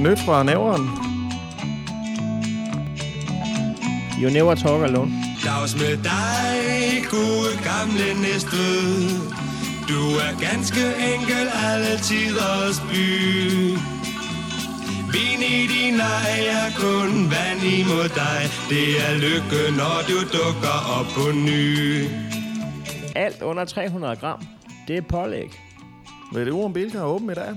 Nyt fra nævren. You never talk alone. Dags med dig, gode gamle næste. Du er ganske enkel alle tiders by. Vin i din ej er kun vand imod dig. Det er lykke, når du dukker op på ny. Alt under 300 gram, det er pålæg. Ved det ord om Bilka er åben i dag?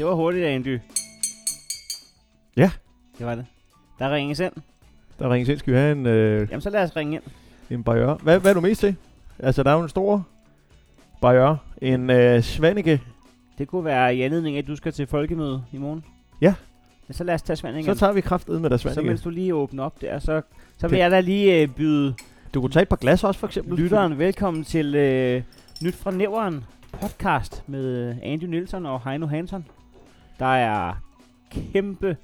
det var hurtigt, Andy. Ja. Det var det. Der ringes ind. Der ringes ind. Skal vi have en, øh, Jamen, så lad os ringe ind. en barriere? Hvad, hvad er du mest til? Altså, der er jo en stor barriere. En øh, Svanike. Det kunne være i anledning af, at du skal til folkemøde i morgen. Ja. Men så lad os tage Så Svandingen. tager vi kraftet med der Så Svanike. mens du lige åbner op der, så, så vil Det- jeg da lige øh, byde Du kunne tage et par glas også, for eksempel. lytteren velkommen til øh, Nyt fra Nævren podcast med øh, Andy Nielsen og Heino Hansen. Der er kæmpe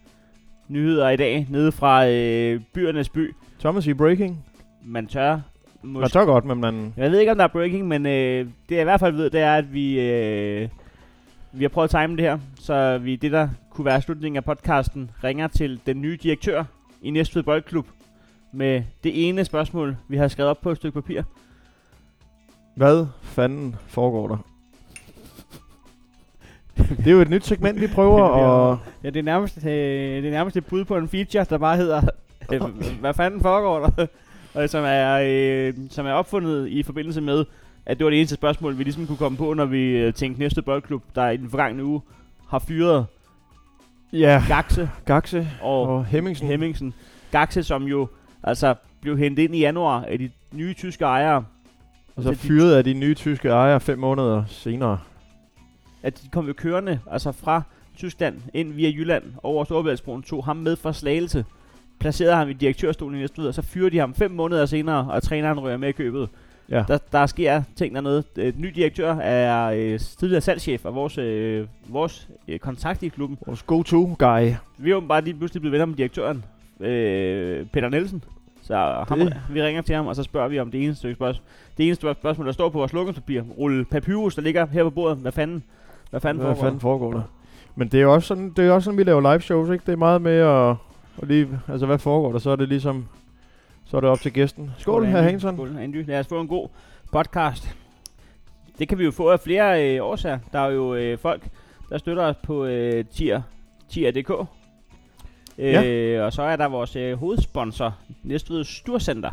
nyheder i dag nede fra øh, byernes by. Thomas i breaking. Man tør Man måske tør godt, men man... Jeg ved ikke, om der er breaking, men øh, det jeg i hvert fald ved, det er, at vi, øh, vi har prøvet at time det her. Så vi det, der kunne være slutningen af podcasten, ringer til den nye direktør i Næstved Boldklub med det ene spørgsmål, vi har skrevet op på et stykke papir. Hvad fanden foregår der? Det er jo et nyt segment, vi prøver at... Ja, det er nærmest, øh, det er nærmest et bud på en feature, der bare hedder, øh, hvad fanden foregår der? Og som er, øh, som er opfundet i forbindelse med, at det var det eneste spørgsmål, vi ligesom kunne komme på, når vi øh, tænkte næste boldklub, der i den forgangne uge har fyret Ja, Gaxe Gaxe og og Hemmingsen. Hemmingsen. Gaxe, som jo altså blev hentet ind i januar af de nye tyske ejere. Og så Så de- fyret af de nye tyske ejere fem måneder senere. At de kom jo kørende altså fra Tyskland ind via Jylland over Storebæltsbroen, tog ham med fra Slagelse, placerede ham i direktørstolen i Næstved, og så fyrer de ham fem måneder senere, og træneren rører med i købet. Ja. Der, der sker ting dernede. Øh, Den nye direktør er øh, tidligere salgschef og vores, øh, vores øh, kontakt i klubben. Vores go-to-guy. Vi er bare lige pludselig blevet venner med direktøren, øh, Peter Nielsen. Så ham, Det- vi ringer til ham, og så spørger vi om det eneste spørgsmål. Det eneste spørgsmål, der står på vores lukkenspapir. Rulle papyrus, der ligger her på bordet. Hvad fanden? Hvad fanden Hvad foregår fanden foregår der? Men det er jo også sådan, det er også sådan vi laver live shows, ikke? Det er meget med at, at lige, altså hvad foregår der? Så er det ligesom, så er det op til gæsten. Skål, her Andy. Hansson. Skål, Andy. Lad os få en god podcast. Det kan vi jo få af flere øh, årsager. Der er jo øh, folk, der støtter os på øh, tier, tier.dk. Øh, Og så er der vores øh, hovedsponsor, Næstved Storcenter.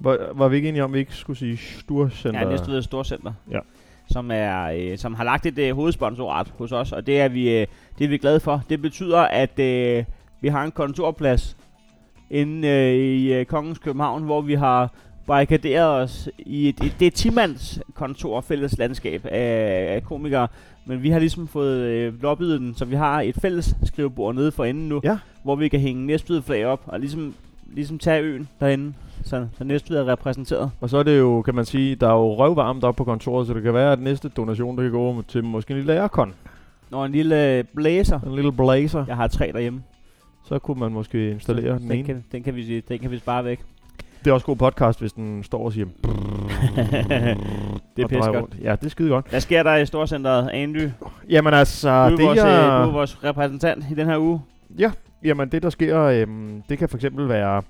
Var, var vi ikke enige om, at vi ikke skulle sige Sturcenter? Ja, Næstved Storcenter. Ja. Som, er, øh, som har lagt et øh, hovedsponsorat hos os, og det er vi, øh, det er vi glade for. Det betyder, at øh, vi har en kontorplads inde øh, i øh, Kongens København, hvor vi har barrikaderet os i et, et, det et timands kontor, fælles landskab af, af komikere, men vi har ligesom fået øh, lobbyet den, så vi har et fælles skrivebord nede for enden nu, Ja. hvor vi kan hænge Næstved flag op, og ligesom, ligesom tage øen derinde, så, så Næstved er repræsenteret. Og så er det jo, kan man sige, der er jo røvvarmt op på kontoret, så det kan være, at næste donation, der kan gå til måske en lille aircon. Når en lille øh, blæser. En lille blazer. Jeg har tre derhjemme. Så kunne man måske installere den den, ene. kan, den, kan vi, den kan vi spare væk. Det er også god podcast, hvis den står og siger... det er pisse godt. Ja, det er skide godt. Hvad sker der i Storcenteret, Andy? Jamen altså, Du er, det vores, er... øh, du er vores repræsentant i den her uge. Jamen det der sker, øhm, det kan for eksempel være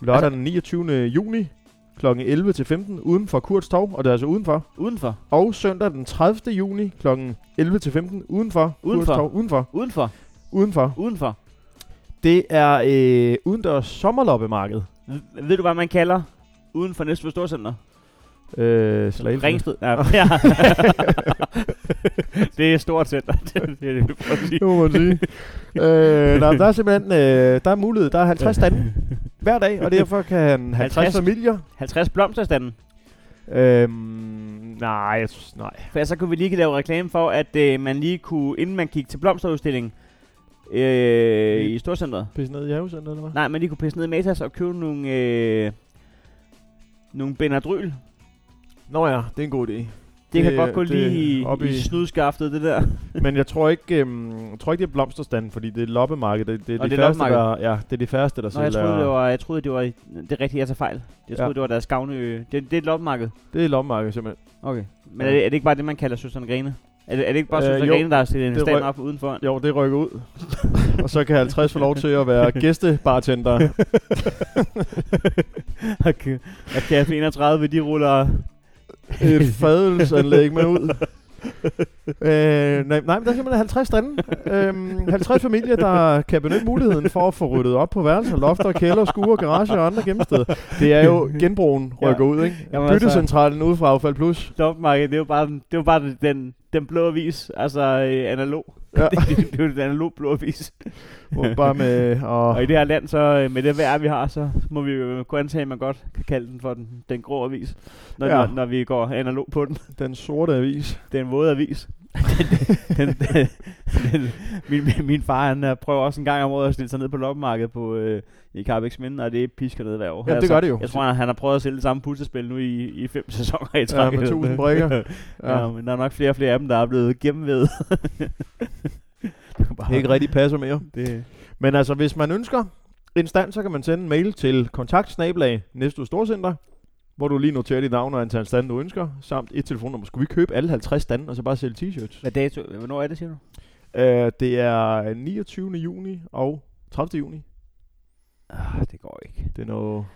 lørdag den 29. juni kl. 11 til 15 uden for Kurts Torv, og det er altså udenfor. Udenfor. Og søndag den 30. juni kl. 11 til 15 udenfor. Udenfor. Torv, udenfor. Udenfor. Udenfor. Udenfor. Det er øh, udendørs sommerloppemarked. V- ved du, hvad man kalder uden for Næstved Storcenter? Øh, Slagelse. Ringsted. Ja. ja. det er stort center. det er det. Det må man sige. øh, der, der er simpelthen øh, der er mulighed. Der er 50 stande hver dag, og derfor kan 50, 50? familier... 50 blomsterstanden. Øhm, nej, jeg synes, nej. For så kunne vi lige lave reklame for, at øh, man lige kunne, inden man gik til blomsterudstillingen øh, i Storcenteret, Pisse ned i havecenteret, eller hvad? nej, man lige kunne pisse ned i Matas og købe nogle, øh, nogle Benadryl. Nå ja, det er en god idé. Det, kan Det- godt gå det lige i, op i, i- snudskaftet, det der. Men jeg tror ikke, øhm, jeg tror ikke det er blomsterstanden, fordi det er loppemarked. Det, det er de det er færreste, der, ja, det er de færreste, der Nå, jeg sælger. troede, det var, jeg troede, det var, det er rigtigt, jeg tager fejl. Jeg Ja. troede, det var deres gavne, det, det er et loppemarked. Det er loppemarked simpelthen. Okay. Men Ja. er, det, er det ikke bare det, man kalder Susanne Grene? Er det, er det ikke bare Øh, øh, Grene, der har stillet en stand op udenfor? Jo, det rykker ud. og så kan 50 få lov til at være gæstebartender. Okay. Og Café 31, de ruller... et fadelsanlæg med ud. øh, nej, nej, men der er simpelthen 50 stande. øhm, 50 familier, der kan benytte muligheden for at få ryddet op på værelser, lofter, kælder, skure, garage og andre gemmesteder. Det er jo genbrugen rykker ud, ikke? Jamen altså- Byttecentralen ude fra Affald Plus. Stopmarked, det er jo bare, det er jo bare den, den blå avis, altså øh, analog. Ja. det, det, det, er jo analog blå avis. Hvor bare med... Og, Og i det her land, så øh, med det vejr, vi har, så må vi jo kunne antage, at man godt kan kalde den for den, den grå avis, når, ja. når, når vi går analog på den. den sorte avis. Den våde avis. Den, den, den, den, min, min, far, han øh, prøver også en gang om året at stille sig ned på loppemarkedet på, øh, i Carbex Minde, og det pisker ned hver år. Jamen, det gør det jo. Jeg tror, han, han har prøvet at sælge det samme puslespil nu i, i fem sæsoner i træk. med 1000 brikker. ja. ja. men der er nok flere og flere af dem, der er blevet gennemved. det er Ikke rigtig passer mere. det, Men altså, hvis man ønsker en stand, så kan man sende en mail til kontaktsnabelag Næstved Storcenter, hvor du lige noterer dit navn og antal stand, du ønsker, samt et telefonnummer. Skulle vi købe alle 50 stande, og så bare sælge t-shirts? hvad dato? Hvornår er det, siger du? Uh, det er 29. juni og 30. juni. Ah, det går ikke. Det er noget...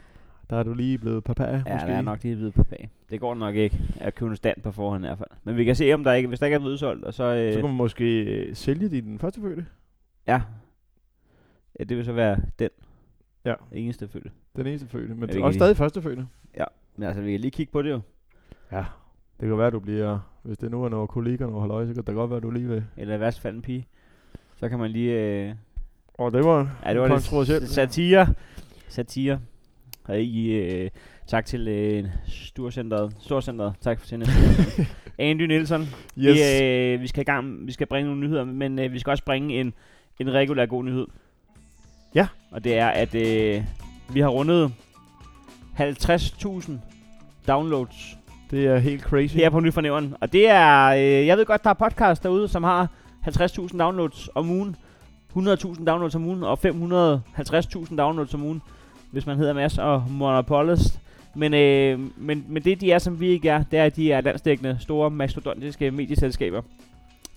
Der er du lige blevet papa, Ja, måske. der er nok lige på bag. Det går nok ikke at købe en stand på forhånd i hvert fald. Men vi kan se, om der ikke, hvis der ikke er udsolgt, og så... Øh, Så kan man måske øh, sælge din første fødte. Ja. Ja, det vil så være den. Ja. Eneste følge. Den eneste fødte, men Ja, vi også stadig første fødte. Men altså, vi kan lige kigge på det jo. Ja. Det kan være, du bliver... Hvis det nu er nogle kolleger, noget halløj, så kan det godt være, du lige vil... Eller i værste fald en pige. Så kan man lige... Øh, Og det var, ja, det var kontroversielt. satire. Satire. Og I, øh, tak til øh, Storcenteret. Storcenteret. Tak for sende. Andy Nielsen. Yes. Vi, øh, vi skal i gang. Vi skal bringe nogle nyheder, men øh, vi skal også bringe en, en regulær god nyhed. Ja. Og det er, at øh, vi har rundet 50.000 downloads Det er helt crazy. her på Nyfornævren. Og det er, øh, jeg ved godt, der er podcast derude, som har 50.000 downloads om ugen. 100.000 downloads om ugen, og 550.000 downloads om ugen, hvis man hedder Mads og Monopolis. Men, øh, men, men det, de er, som vi ikke er, det er, at de er landsdækkende, store, mastodontiske medieselskaber.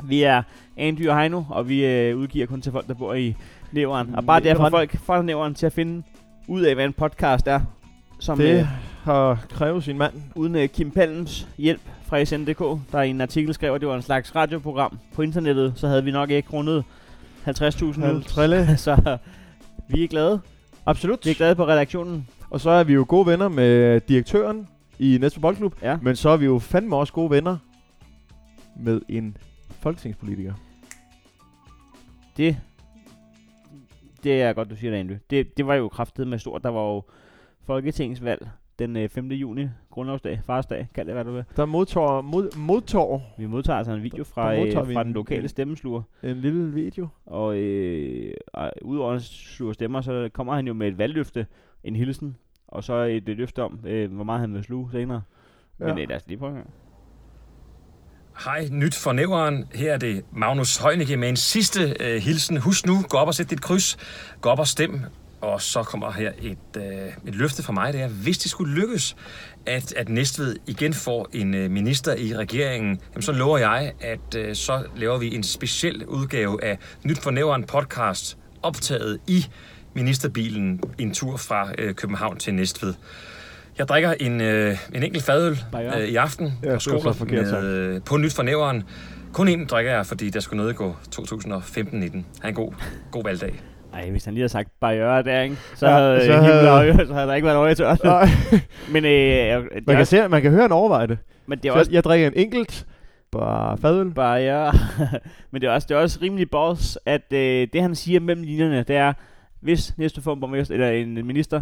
Vi er Andy og Heino, og vi øh, udgiver kun til folk, der bor i Næveren. Og bare derfor folk fra Næveren til at finde ud af, hvad en podcast er. Som, Det øh, har krævet sin mand. uden uh, Kim Pallens hjælp fra SNDK, der i en artikel skrev, at det var en slags radioprogram på internettet, så havde vi nok ikke rundet 50.000 nu. Trille. så vi er glade. Absolut. Vi er glade på redaktionen. Og så er vi jo gode venner med direktøren i Næste Boldklub. Ja. Men så er vi jo fandme også gode venner med en folketingspolitiker. Det, det er godt, du siger det, Andy. Det, det var jo kraftet med stort. Der var jo folketingsvalg den øh, 5. juni, grundlovsdag, farsdag, kald det hvad du vil. Der modtager, mod, modtager Vi modtager altså en video fra, øh, fra en- den lokale stemmesluger. en lille video. Og øh, og udover at sluge stemmer, så kommer han jo med et valgløfte, en hilsen, og så et, et løfte om, øh, hvor meget han vil sluge senere. Ja. Men øh, lad os lige prøve her. Hej, nyt for næveren. Her er det Magnus Heunicke med en sidste øh, hilsen. Husk nu, gå op og sæt dit kryds. Gå op og stem. Og så kommer her et, øh, et løfte fra mig, det er, hvis det skulle lykkes, at, at Næstved igen får en øh, minister i regeringen, jamen, så lover jeg, at øh, så laver vi en speciel udgave af Nyt for Næveren podcast, optaget i ministerbilen en tur fra øh, København til Næstved. Jeg drikker en, øh, en enkelt fadøl øh, i aften Ja, og skåler forkert med, øh, på nyt for næveren. Kun en drikker jeg, fordi der skulle noget gå 2015-19. Ha' en god, god valgdag. Ej, hvis han lige havde sagt barriere der, ikke? Så, Ja, ja, havde, så så, havde-. Øje, så havde der ikke været øje til os. Men, øh, det man, kan også, se, man kan høre en overveje det. men det er Så også jeg drikker en enkelt, bare fadøl. barriere. men det er også, det er også rimelig boss, at øh, det han siger mellem linjerne, det er, hvis næste får en borgmester, eller en minister,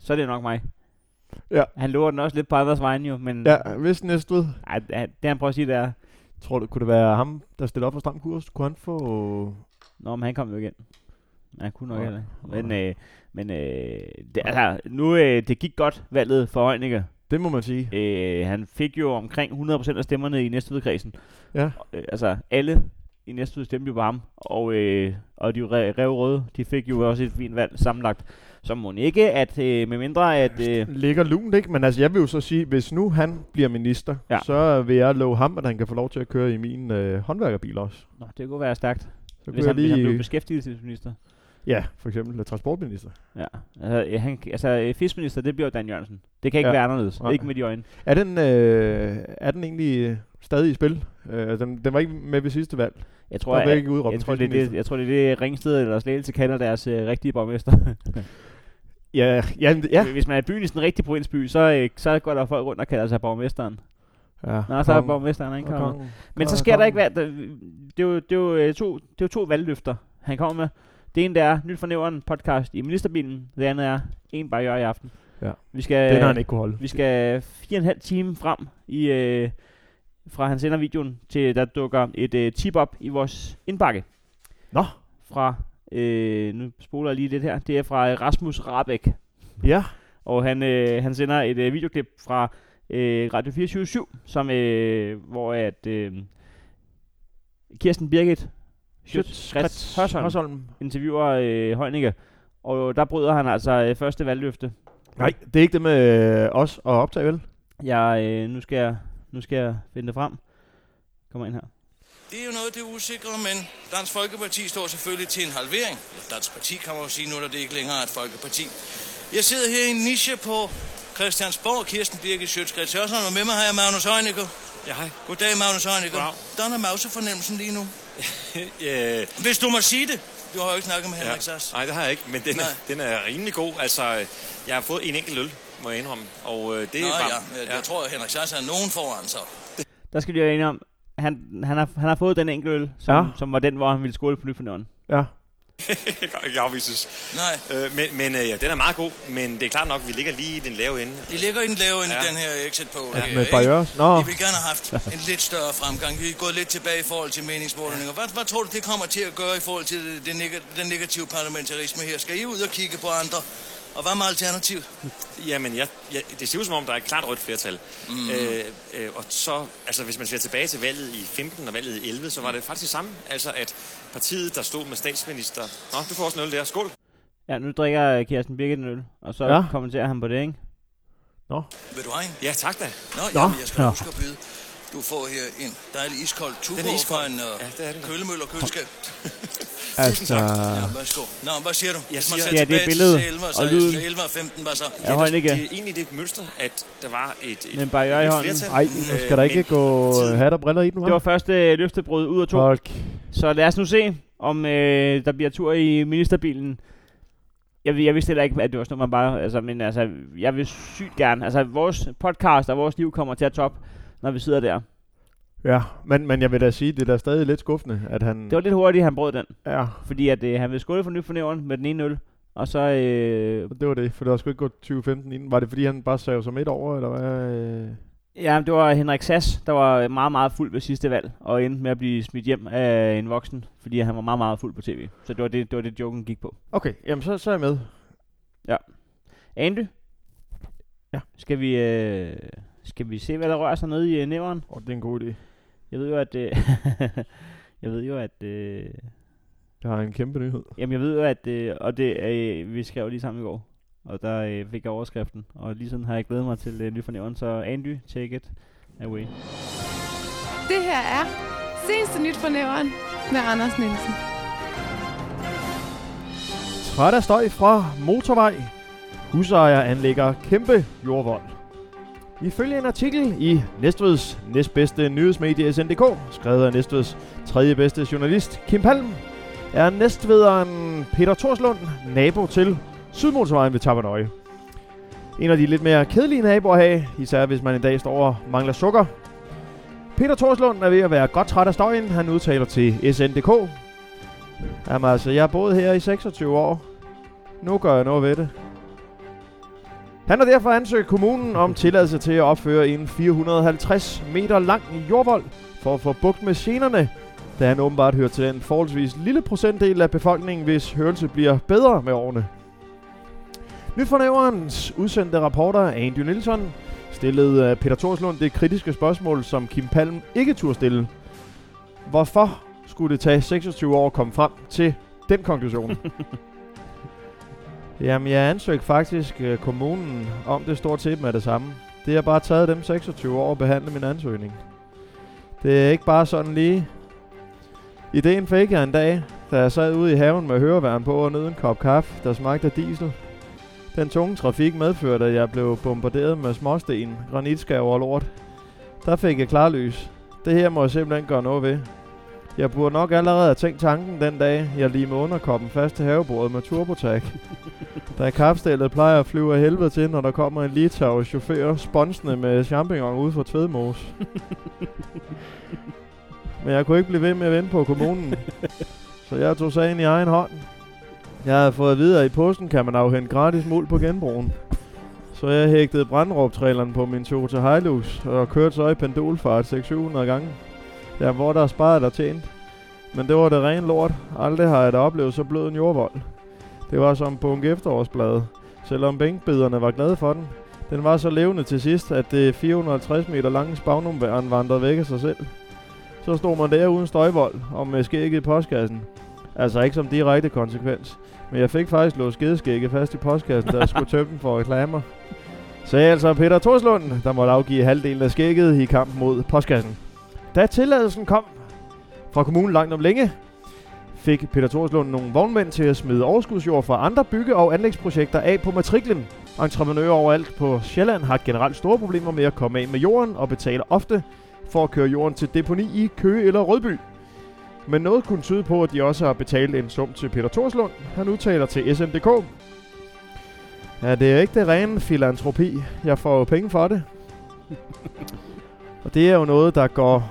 så er det nok mig. Ja. Han lover den også lidt på andres vegne jo, men Ja, hvis Næstved. ej, det han prøver at sige, det er, Tror du, kunne det være ham, der stiller op for stram kurs? Kunne han få... Nå, men han kom jo igen. Han kunne nok heller ikke. Men, øh, men øh, det, altså, nu, øh, det gik godt valget for Heunicke. Det må man sige. Øh, han fik jo omkring 100% af stemmerne i Næstvedkredsen. Ja. Øh, altså, alle i Næstved stemte jo på ham. Og, øh, og de re- rev røde, de fik jo også et fint valg sammenlagt. Så må ikke, at øh, med mindre at... Øh, Ligger lunt, ikke? Men altså, jeg vil jo så sige, hvis nu han bliver minister, Ja. så vil jeg love ham, at han kan få lov til at køre i min øh, håndværkerbil også. nå, det kunne være stærkt, Så hvis kunne jeg han, lige... hvis han blev beskæftigelsesminister. Ja, for eksempel transportminister. Ja. Altså, han, altså øh, fiskminister, det bliver Dan Jørgensen. Det kan ikke Ja. være anderledes. Nej. Ikke med de øjne. Er den, øh, er den egentlig øh, stadig i spil? Øh, den, den var ikke med ved sidste valg. Jeg tror, jeg, ikke jeg, en tror, det det, jeg tror, det er det Ringsted eller Slagelse kalder deres øh, rigtige borgmester. Ja, ja, ja. Hvis man er i byen i sådan en rigtig provinsby, så, øh, så går der folk rundt og kalder sig borgmesteren. ja. Nå, så er borgmesteren ankommet. kongen. Men så sker der ikke hvad. Det er jo, det er jo, øh, to, det er jo to valgløfter, han kommer med. Det ene det er Nyt for Nævren podcast i ministerbilen. Det andet er en barriere i aften. Ja. Vi skal, Den har han ikke kunne holde. Vi skal fire og en halv time frem i, øh, fra han sender videoen til der dukker et øh, tip op i vores indbakke. Nå. Fra, øh, nu spoler jeg lige lidt her, det er fra øh, Rasmus Rabeck. Ja. Og han, øh, han sender et øh, videoklip fra øh, Radio 24 som, øh, hvor at, øh, Kirsten Birgit Schøtz Hørsholm Hørsholm. interviewer øh, Heunicke. Og der bryder han altså øh, første valgløfte. Nej, det er ikke det med øh, os at optage, vel? Jeg, øh, nu, skal jeg, nu skal jeg finde det frem. Kommer ind her. Det er jo noget, det er usikre, men Dansk Folkeparti står selvfølgelig til en halvering. Dansk Parti kan man jo sige nu, når det ikke længere er et folkeparti. Jeg sidder her i en niche på Christiansborg, Kirsten Birgit Sjøtskreds Hørsholm, og med mig har jeg Magnus Heunicke. Ja, hej. Goddag, Magnus Heunicke. Goddag. Hvordan er mausefornemmelsen lige nu? øh, Hvis du må sige det. Du har jo ikke snakket med Henrik ja. Sass. Nej, det har jeg ikke, men den er, Nej. den er rimelig god. Altså, jeg har fået en enkelt øl, må jeg indrømme. Og øh, det Nå er ja, varmt. jeg, jeg tror, at Henrik Sass er nogen foran så. Der skal vi være enige om, han, han, har, han har fået den enkelte øl, som, Ja. ja. som var den, hvor han ville skåle på nyfornævren. Ja. Jeg kan ikke afvises. Nej, Øh, men men øh, ja, den er meget god, men det er klart nok, at vi ligger lige i den lave ende. de ligger i den lave ende, Ja. den her exit på. ja med barriere. Nå, Vi vil gerne have haft en lidt større fremgang. Vi er gået lidt tilbage i forhold til meningsmålinger. Hvad, hvad tror du, det kommer til at gøre i forhold til det, det neg- den negative parlamentarisme her? Skal I ud og kigge på andre? Og hvad med alternativ? Jamen, jeg, jeg, det ser ud som om, der er et klart rødt flertal. Mm. Øh, øh, og så, altså hvis man ser tilbage til valget i 15 og valget i 11, så var det faktisk det samme. Altså at partiet, der stod med statsminister... Nå, du får også en øl der. Skål. Ja, nu drikker Kirsten Birgit en øl, og så Ja. kommenterer han på det, ikke? Vil du have en? Ja, tak da. Nå, Nå. jamen, jeg skal Ja. huske at byde. Du får her en dejlig iskold tubo Den er iskold. fra en uh, Ja, det er den. kølemøl og køleskab. altså... Ja, værsgo. Nå, hvad siger du? Jeg siger- Ja, det er billedet til 11, og så er lyden. 11 og 15, hvad så? Ja, Heunicke. Det er egentlig det mønster, at der var et, et, Med en barriere i hånden. Ej, nu skal der ikke men gå hat og briller i den, hva'? Det var første øh, løftebrud ud af to. Folk. Så lad os nu se, om øh, der bliver tur i ministerbilen. Jeg, jeg vidste heller ikke, at det var sådan noget, man bare... Altså, men altså, jeg vil sygt gerne... Altså, vores podcast og vores liv kommer til at top, når vi sidder der. Ja, men, men jeg vil da sige, det er da stadig lidt skuffende, at han... Det var lidt hurtigt, han brød den. Ja, Fordi at øh, han ville skåle for nyt for nævren med den ene øl. Og så... Øh, det var det, for det var sgu ikke gået 2015 inden. Var det fordi, han bare sav som et over, eller hvad? Øh, ja, det var Henrik Sass, der var meget, meget fuld ved sidste valg. Og endte med at blive smidt hjem af en voksen. Fordi han var meget, meget fuld på tv. Så det var det, det, var det joken gik på. Okay, jamen så, så er jeg med. Andy? Ja. Skal vi, øh, skal vi se, hvad der rører sig nede i øh, næveren? Åh, det er en god idé. Jeg ved jo, at... Øh, jeg ved jo, at... Øh, Jeg har en kæmpe nyhed. jamen, jeg ved jo, at... Øh, og det, øh, vi skrev lige sammen i går. Og der øh, fik jeg overskriften. Og lige sådan har jeg glædet mig til øh, nyt fornævren. Så Andy, take it away. Det her er seneste nyt fra nævren med Anders Nielsen. Træt af støj fra motorvej. Husejer anlægger kæmpe jordvold. Ifølge en artikel i Næstveds næstbedste nyhedsmedie SNDK, skrevet af Næstveds tredje bedste journalist Kim Palm, er næstvederen Peter Torslund nabo til Sydmotorvejen ved Tabernøje. En af de lidt mere kedelige naboer at have, især hvis man en dag står og mangler sukker. Peter Torslund er ved at være godt træt af støjen. Han udtaler til SNDK. Jamen altså, jeg har boet her i 26 år. Nu gør jeg noget ved det. Han har derfor ansøgt kommunen om tilladelse til at opføre en 450 meter lang jordvold for at få bugt med generne, da han åbenbart hører til den forholdsvis lille procentdel af befolkningen, hvis hørelse bliver bedre med årene. Nyt for udsendte rapporter Andy Nielsen stillede Peter Torslund det kritiske spørgsmål, som Kim Palm ikke turde stille. Hvorfor skulle det tage 26 år at komme frem til den konklusion? Jamen, jeg ansøgte faktisk øh, kommunen om det stort set med det samme. Det har bare taget dem 26 år at behandle min ansøgning. Det er ikke bare sådan lige. Ideen fik jeg en dag, da jeg sad ude i haven med høreværn på og nød en kop kaffe, der smagte af diesel. Den tunge trafik medførte, at jeg blev bombarderet med småsten, granitskaver og lort. Der fik jeg klarlys. Det her må jeg simpelthen gøre noget ved. Jeg burde nok allerede have tænkt tanken den dag, jeg lige med underkoppen fast til havebordet med turbotak. Da kappstillet plejer at flyve af helvede til, når der kommer en litauisk chauffør sponsende med champignon ude for Tvedmos. Men jeg kunne ikke blive ved med at vente på kommunen. Så jeg tog sagen i egen hånd. Jeg havde fået at vide, at i posten kan man afhente gratis muld på genbrugen. Så jeg hægtede brandråbtraileren på min Toyota Hilux og kørte så i pendulfart 600-700 gange. Ja, hvor der er sparet der tjent. Men det var det rene lort. Aldrig har jeg da oplevet så blød en jordvold. Det var som på en efterårsblad. Selvom bænkbiderne var glade for den. Den var så levende til sidst, at det 450 meter lange spagnumværen vandrede væk af sig selv. Så stod man der uden støjvold og med skægget i postkassen. Altså ikke som direkte konsekvens. Men jeg fik faktisk låst skideskægget fast i postkassen, da jeg skulle tømme den for reklamer. Sagde altså Peter Torslund, der måtte afgive halvdelen af skægget i kampen mod postkassen. Da tilladelsen kom fra kommunen langt om længe, fik Peter Torslund nogle vognmænd til at smide overskudsjord fra andre bygge- og anlægsprojekter af på matriklen. Entreprenører overalt på Sjælland har generelt store problemer med at komme af med jorden og betaler ofte for at køre jorden til deponi i Køge eller Rødby. Men noget kunne tyde på, at de også har betalt en sum til Peter Torslund. Han udtaler til SNDK. Ja, det er ikke det rene filantropi. Jeg får jo penge for det. og det er jo noget, der går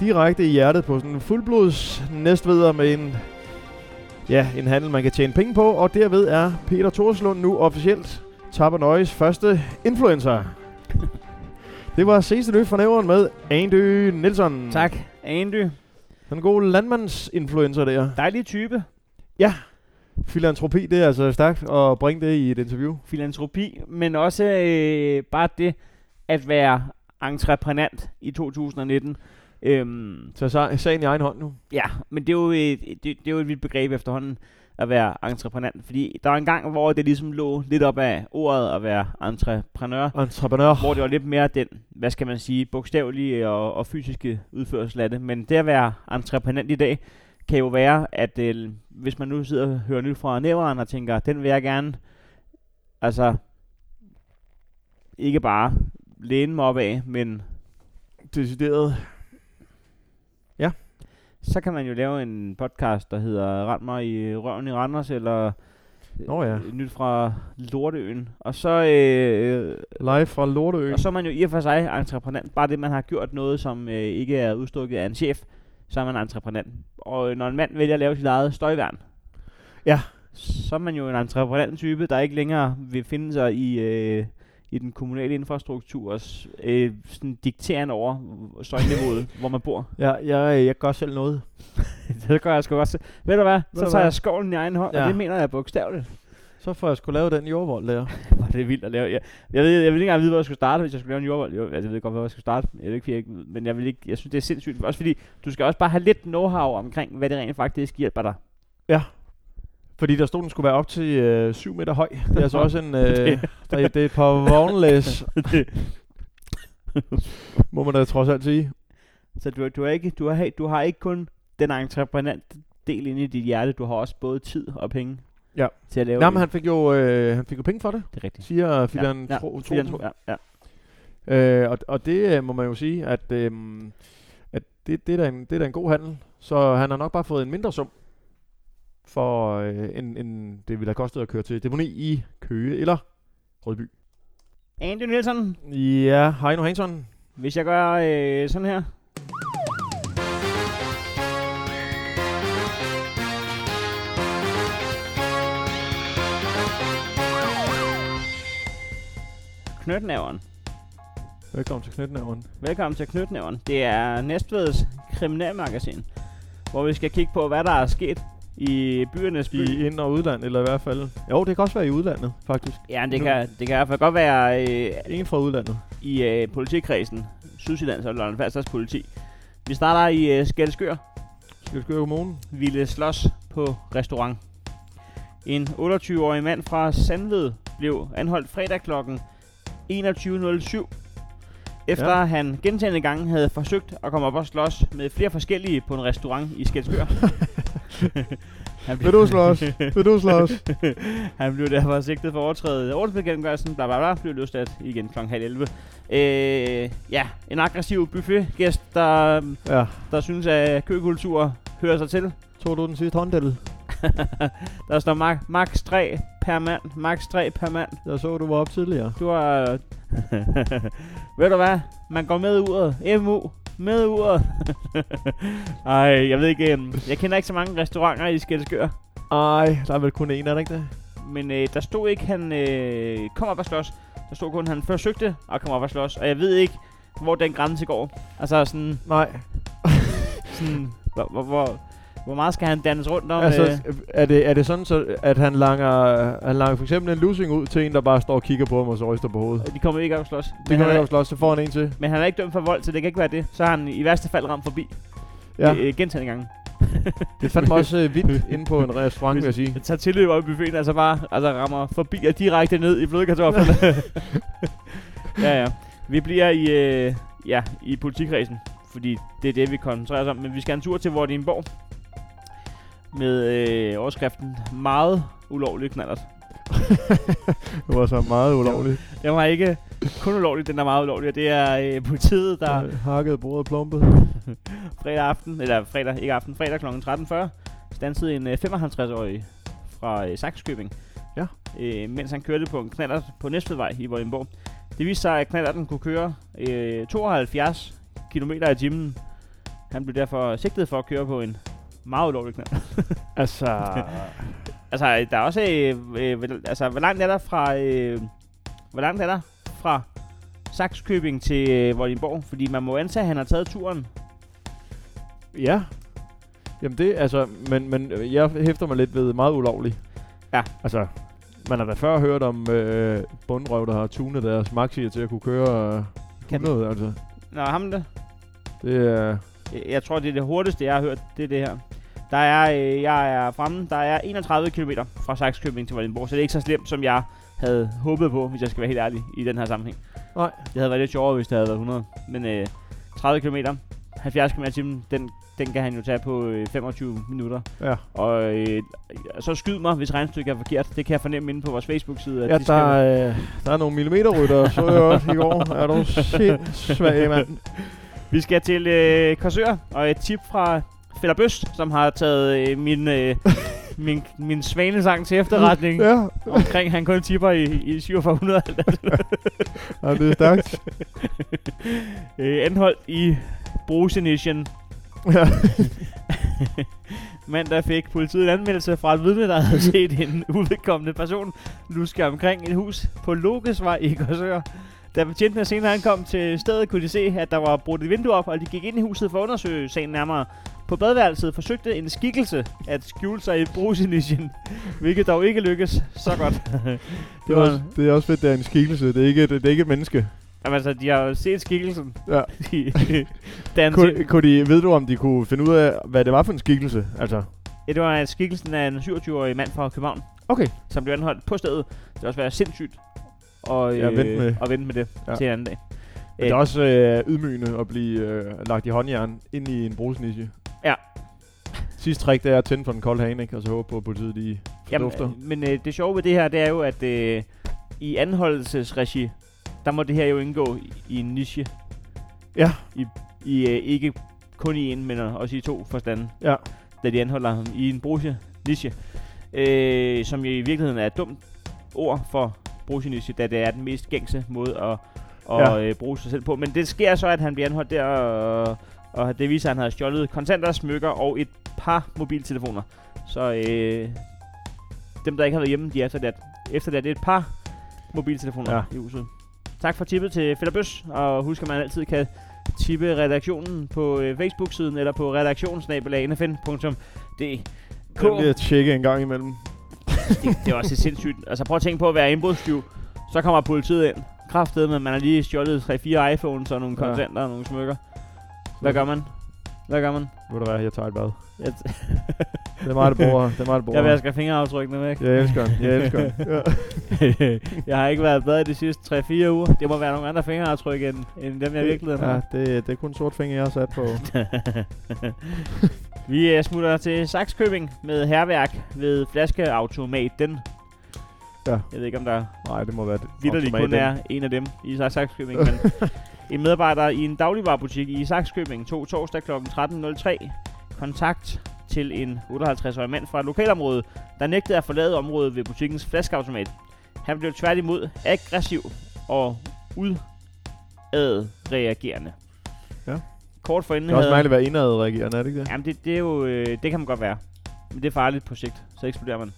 direkte i hjertet på sådan en fuldblods næstveder med en, ja, en handel, man kan tjene penge på. Og derved er Peter Torslund nu officielt Tabernøjes første influencer. det var sidste nyt fra nævren med Andy Nielsen. Tak, Andy. Den gode landmandsinfluencer der. Dejlig type. Filantropi, det er altså stærkt at bringe det i et interview. Filantropi, men også øh, bare det at være entreprenant i 2019. Øhm, Så sa- sagen i egen hånd nu. Ja, men det er jo et, det, det er jo et vidt begreb efterhånden at være entreprenant. Fordi der var en gang, hvor det ligesom lå lidt op af ordet at være entreprenør. Entreprenør. Hvor det var lidt mere den, hvad skal man sige, bogstavelige og, og fysiske udførsel af det. Men det at være entreprenant i dag, kan jo være, at øh, hvis man nu sidder og hører nyt fra næveren og tænker, den vil jeg gerne, altså, ikke bare læne mig op af, men Decideret. Så kan man jo lave en podcast, der hedder Rend mig i røven i Randers, eller Nå ja. øh, nyt fra Lorteøen. Og så, øh, Live fra Lorteø. og så er man jo i og for sig entreprenant. Bare det, man har gjort noget, som øh, ikke er udstukket af en chef, så er man entreprenant. Og øh, når en mand vælger at lave sit eget støjværn, Ja. så er man jo en entreprenant type, der ikke længere vil finde sig i, øh, i den kommunale infrastruktur og s- øh, sådan dikteren over støjniveauet, hvor man bor. Ja, jeg, jeg gør selv noget. det gør jeg sgu også. Ved du hvad? Så du tager hvad? jeg skovlen i egen hånd, ja. Ja. og det mener jeg bogstaveligt. Så får jeg sgu lavet den jordvold der. Var det vildt at lave. Jeg, jeg, ved, jeg vil ikke engang vide, hvor jeg skulle starte, hvis jeg skulle lave en jordvold. Jo, altså, jeg ved godt, hvor jeg skulle starte. Jeg ved ikke, jeg, men jeg, vil ikke, jeg synes, det er sindssygt. Også fordi, du skal også bare have lidt know-how omkring, hvad det rent faktisk hjælper dig. Fordi der stod, den skulle være op til øh, 7 meter høj. Det er altså også en... Øh, Det- der, er- det er et par vognlæs, må man da trods alt sige. Så du, du, er ikke, du, har, du har ikke kun den entreprenant del inde i dit hjerte, du har også både tid og penge Ja. til at lave Nå, men det. han fik jo, øh, han fik jo penge for det, Det er rigtigt. siger Filan ja, Tro. Tro- Tro, ja, ja. Øh, og, og det øh, må man jo sige, at, øh, at det, det, er da en, det er da en god handel. Så han har nok bare fået en mindre sum for øh, end, end det ville have kostet at køre til deponi i Køge eller Rødby. Andy Nielsen, Ja, Heino Hansson. hvis jeg gør øh, sådan her. Knytnæveren. Velkommen til Knytnæveren. Velkommen til Knytnæveren. Det er Næstveds kriminalmagasin, hvor vi skal kigge på, hvad der er sket i byernes by. I ind- og udland, eller i hvert fald... Jo, det kan også være i udlandet, faktisk. Ja, det Nu- kan, det kan i hvert fald godt være øh, Ingen fra udlandet. i øh, politikredsen. Sydsjællands og Lolland Falsters politi. Vi starter i øh, vi skøre kommunen? ville slås på restaurant. En 28-årig mand fra Sandved blev anholdt fredag kl. 21.07, efter Ja. han gentagende gange havde forsøgt at komme op og slås med flere forskellige på en restaurant i Skelskør. han Vil du slås? Vil du slås? han blev derfor sigtet for overtrædet af ordensbekendtgørelsen, bla bla bla, blev løsladt igen kl. halv 11. Øh, ja, en aggressiv buffetgæst, der, Ja. der synes, at køkultur hører sig til. Tog du den sidste hånddel? der står max, max 3 per mand. Max 3 per mand. Jeg så, du var op tidligere. Du har... Ved du hvad? Man går med uret. MU. Med uret. Ej, jeg ved ikke... øhm, Jeg kender ikke så mange restauranter i Skelskør. Ej, der er vel kun en, er der ikke det? Men øh, der stod ikke, han øh, kom op og slås. Der stod kun, han forsøgte at komme op og slås. Og jeg ved ikke, hvor den grænse går. Altså sådan... Nej. sådan hvor, hvor, hvor, hvor meget skal han dannes rundt om? Altså, øh, er det, er det sådan, så, at han langer, han langer for eksempel en lussing ud til en, der bare står og kigger på ham og så ryster på hovedet? de kommer ikke op og slås. Det Men kan han, man er, ikke slås, så får han en til. men han er ikke dømt for vold, så det kan ikke være det. Så har han i værste fald ramt forbi. Ja. Øh, gentagende gange. det fandt mig også øh, vildt inde på en restaurant, vil jeg sige. Jeg tager tilløb op i buffeten, altså bare altså rammer forbi og direkte ned i blødkartoflen. ja, ja. Vi bliver i, øh, ja, i politikredsen, fordi det er det, vi koncentrerer os om. Men vi skal en tur til Vordingborg med øh, overskriften Meget ulovlig knallert. Det var så meget ulovligt. Den var ikke kun ulovlig, den er meget ulovlig, det er øh, politiet, der Der hakket bordet plumpet. fredag aften, eller fredag, ikke aften, fredag kl. 13.40, stansede en øh, 55-årig fra øh, Saxkøbing, Ja. øh, mens han kørte på en knaller på Næstvedvej i Vordingborg. Det viste sig, at knallerten kunne køre øh, 72 km i timen. Han blev derfor sigtet for at køre på en meget ulovlig knald. Altså, altså, der er også... Øh, øh, altså, hvor langt er der fra... Øh, hvor langt er der fra Saxkøbing til øh, Vordingborg? Fordi man må antage, at han har taget turen. ja. Jamen det, altså, men, men jeg hæfter mig lidt ved meget ulovligt. Ja. Altså, man har da før hørt om øh, bundrøv, der har tunet deres maxier til at kunne køre øh, Kan- 100, altså. Nå, ham det. Det er... Jeg- Jeg tror, det er det hurtigste, jeg har hørt. Det er det her. Der er, øh, jeg er fremme, der er 31 km fra Saxkøbing til Vordingborg, så det er ikke så slemt, som jeg havde håbet på, hvis jeg skal være helt ærlig, i den her sammenhæng. Nej. Det havde været lidt sjovere, hvis det havde været 100. Men øh, 30 km, 70 km timen, den, den kan han jo tage på øh, 25 minutter. Ja. Og øh, så skyd mig, hvis regnstykket er forkert. Det kan jeg fornemme inde på vores Facebook-side. At Ja, de der, øh, der er nogle millimeterrytter, så jeg også i går. Er du sindssyg, mand? Vi skal til øh, Korsør, og et tip fra Fæller Bøs, som har taget øh, min, øh, min, min svanesang til efterretning, ja. Ja, omkring han kun tipper i, i 4700. ja, det er stærkt. øh, anholdt i Brusenischen. Ja. Mandag fik politiet en anmeldelse fra et vidne, der havde set en uvedkommende person luske omkring et hus på Lokesvej i Korsør. Da betjentene senere ankom til stedet, kunne de se, at der var brudt et vindue op, og de gik ind i huset for at undersøge sagen nærmere. På badeværelset forsøgte en skikkelse at skjule sig i brusinischen, hvilket dog ikke lykkes så godt. Det er, også, det er også fedt, det er en skikkelse. Det er ikke et, det er ikke et menneske. Jamen, altså, de har jo set skikkelsen. Ja. De, danse Kunne, kunne de, ved du, om de kunne finde ud af, hvad det var for en skikkelse? Altså, Ja, det var skikkelsen af en 27-årig mand fra København, okay. som blev anholdt på stedet. Det vil også være sindssygt og, Ja, vente med- og vente med det Ja. til en anden dag. Men det er også øh, ydmygende at blive øh, lagt i håndjern ind i en brugsniche. Ja. Sidste trick, det er at tænde for en kold hane, ikke? Og så håbe på, at politiet de fordufter. øh, men øh, det sjove ved det her, det er jo, at øh, i anholdelsesregi, der må det her jo indgå i, i en niche. Ja. I, i øh, ikke kun i en, men også i to forstande. Ja. Da de anholder ham i en bruge niche. Øh, som i virkeligheden er et dumt ord for bruge niche, da det er den mest gængse måde at, at ja. øh, bruge sig selv på. Men det sker så, at han bliver anholdt der, og, og det viser, at han havde stjålet kontanter, smykker og et par mobiltelefoner. Så øh, dem, der ikke har været hjemme, de er efterladt. Efterladt et par mobiltelefoner Ja. i huset. Tak for tippet til Fætter Bøs, og husk, at man altid kan tippe redaktionen på øh, Facebook-siden eller på redaktionsnabelagnfn.dk. Den vil jeg tjekke en gang imellem. det, det er også sindssygt. Altså prøv at tænke på at være indbrudstyv. Så kommer politiet ind. Kraftedet, men man har lige stjålet 3-4 iPhones og nogle Ja. kontanter og nogle smykker. Hvad gør man? Hvad gør man? Ved du hvad, jeg tager et bad. Jeg, Det er mig, der bor her. Det er mig, der bor jeg vasker fingeraftrykkene væk. Jeg elsker den. Jeg elsker den. Ja. jeg har ikke været i bad de sidste 3-4 uger. Det må være nogle andre fingeraftryk end, end dem, jeg virkelig Ja, har. det, det er kun sort finger, jeg har sat på. Vi uh, smutter til Saxkøbing med herværk ved flaskeautomaten. Ja. Jeg ved ikke, om der Nej, det må være det. vidderligt kun er en af dem i Saxkøbing. men en medarbejder i en dagligvarerbutik i Saxkøbing tog torsdag kl. 13.03 kontakt til en 58-årig mand fra et lokalområde, der nægtede at forlade området ved butikkens flaskeautomat. Han blev tværtimod aggressiv og udadreagerende. Ja. Kort forinden Det er også havde... mærkeligt at være indadreagerende, er det ikke det? Jamen, det, det er jo... Øh, det kan man godt være. Men det er farligt på sigt. Så eksploderer man.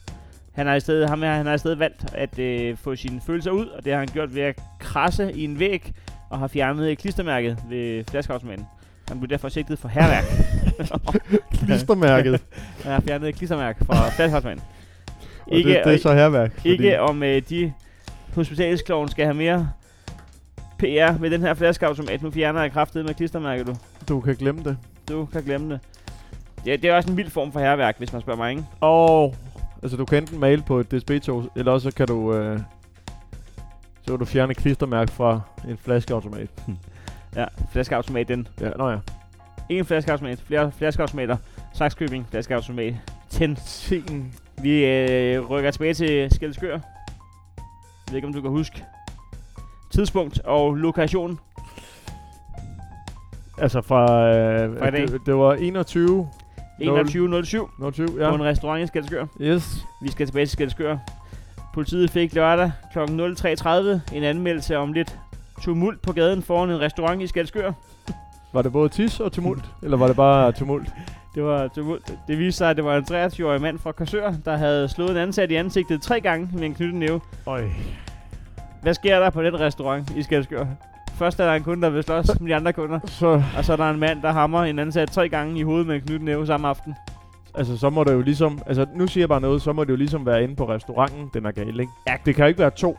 Han har i stedet, ham her, han har i stedet valgt at øh, få sine følelser ud, og det har han gjort ved at krasse i en væg, og har fjernet klistermærket ved flaskeautomaten. Han blev derfor sigtet for herværk. Klistermærket. han har fjernet et klistermærke fra flaskeautomaten. Og det, det er så herværk. Fordi, Ikke om øh, de hospitalskloven skal have mere PR med den her flaskeautomat. Nu fjerner jeg kraftet med klistermærket, du. Du kan glemme det. Du kan glemme det. Det, det er også en vild form for herværk, hvis man spørger mig, ikke? Og altså, du kan enten male på et DSB-tog, eller også så kan du... Øh, så kan du fjerne klistermærke fra en flaskeautomat. Ja, flaskeautomat, den. Ja, nå ja. En flaskeautomat, flere flaskeautomater. Saxkøbing, flaskeautomat. 10. Sen. Vi øh, rykker tilbage til Skelskør. Jeg ved ikke, om du kan huske tidspunkt og lokation. Altså fra... Øh, Fra i dag. det, det var 21... 21.07 07, ja. på en restaurant i Skelskør. Yes. Vi skal tilbage til Skelskør. Politiet fik lørdag kl. 03.30 en anmeldelse om lidt tumult på gaden foran en restaurant i Skelskør. Var det både tis og tumult? eller var det bare tumult? Det var tumult. Det viste sig, at det var en 23-årig mand fra Korsør, der havde slået en ansat i ansigtet tre gange med en knyttenæve. Øj. Hvad sker der på den restaurant i Skelskør? Først er der en kunde, der vil slås med de andre kunder, Så, og så er der en mand, der hammer en ansat tre gange i hovedet med en knyttenæve samme aften. Altså, så må det jo ligesom... Altså, nu siger jeg bare noget, så må det jo ligesom være inde på restauranten, den er gal, ikke? Ja. Det kan jo ikke være to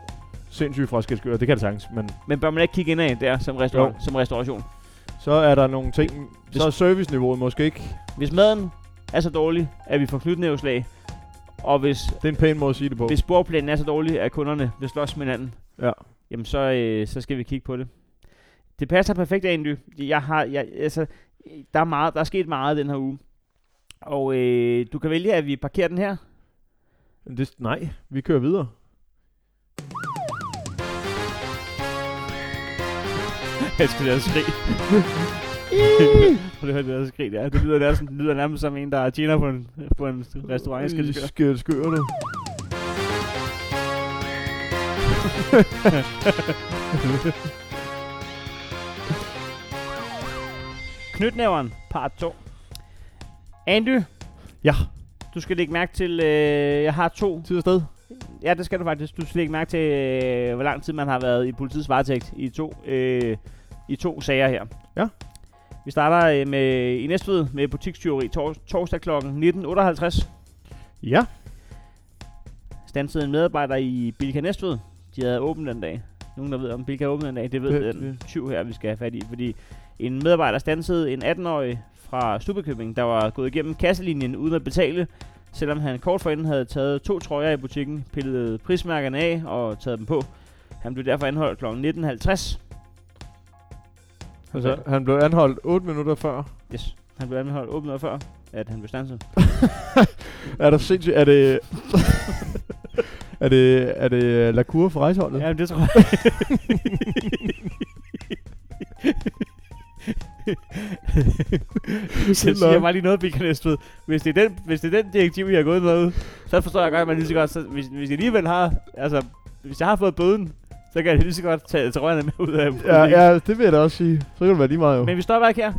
sindssyge fra Skelskør, det kan det sagtens, men Men bør man ikke kigge indad der som, restaurant, Jo. som restauration? så er der nogle ting... Hvis- Så er serviceniveauet måske ikke... Hvis maden er så dårlig, at vi får knyttenæveslag, og hvis, Det er en pæn måde at sige det på. hvis bordplanen er så dårlig, at kunderne vil slås med hinanden, Ja. jamen så, øh, så skal vi kigge på det. Det passer perfekt egentlig. Jeg har, jeg, altså, der er meget, der er sket meget den her uge. Og øh, du kan vælge, at vi parkerer den her. Det, nej, vi kører videre. Jeg skal lade skrig. Prøv lige at høre det der skrig der. Det lyder, nærmest, det lyder nærmest som en, der tjener på en, på en restaurant. Skal det Skelskør, du. Knytnæveren, part 2. Andy. Ja. Du skal lægge mærke til, øh, jeg har to. Tid og sted. Ja, det skal du faktisk. Du skal lægge mærke til, øh, hvor lang tid man har været i politiets varetægt i to, øh, i to sager her. Ja. Vi starter øh, med, i Næstved med butikstyveri tors, torsdag kl. 19.58. Ja. Stansede en medarbejder i Bilka Næstved. De havde åbent den dag. Nogen, der ved, om Bilka åbent den dag, det ved Det- den tyv her, vi skal have fat i. Fordi en medarbejder stansede en 18-årig fra Stubekøbing, der var gået igennem kasselinjen uden at betale, selvom han kort forinden havde taget to trøjer i butikken, pillet prismærkerne af og taget dem på. Han blev derfor anholdt kl. 19.50. Altså, han blev anholdt 8 minutter før. Yes, han blev anholdt 8 minutter før, at han blev stanset. Er der sindssygt... Er det... er det, er det La Cour for rejseholdet? Ja, det tror jeg. Så siger jeg bare lige noget, Bilka Næstved. Hvis det, er den, hvis det er den direktiv, jeg har gået med, så forstår jeg godt, at man lige så godt... Så, hvis, hvis jeg alligevel har... Altså, hvis jeg har fået bøden, så kan jeg lige så godt tage trøjerne med ud af Ja, ja, det vil jeg da også sige. Så kan det være lige meget jo. Men vi stopper ikke her.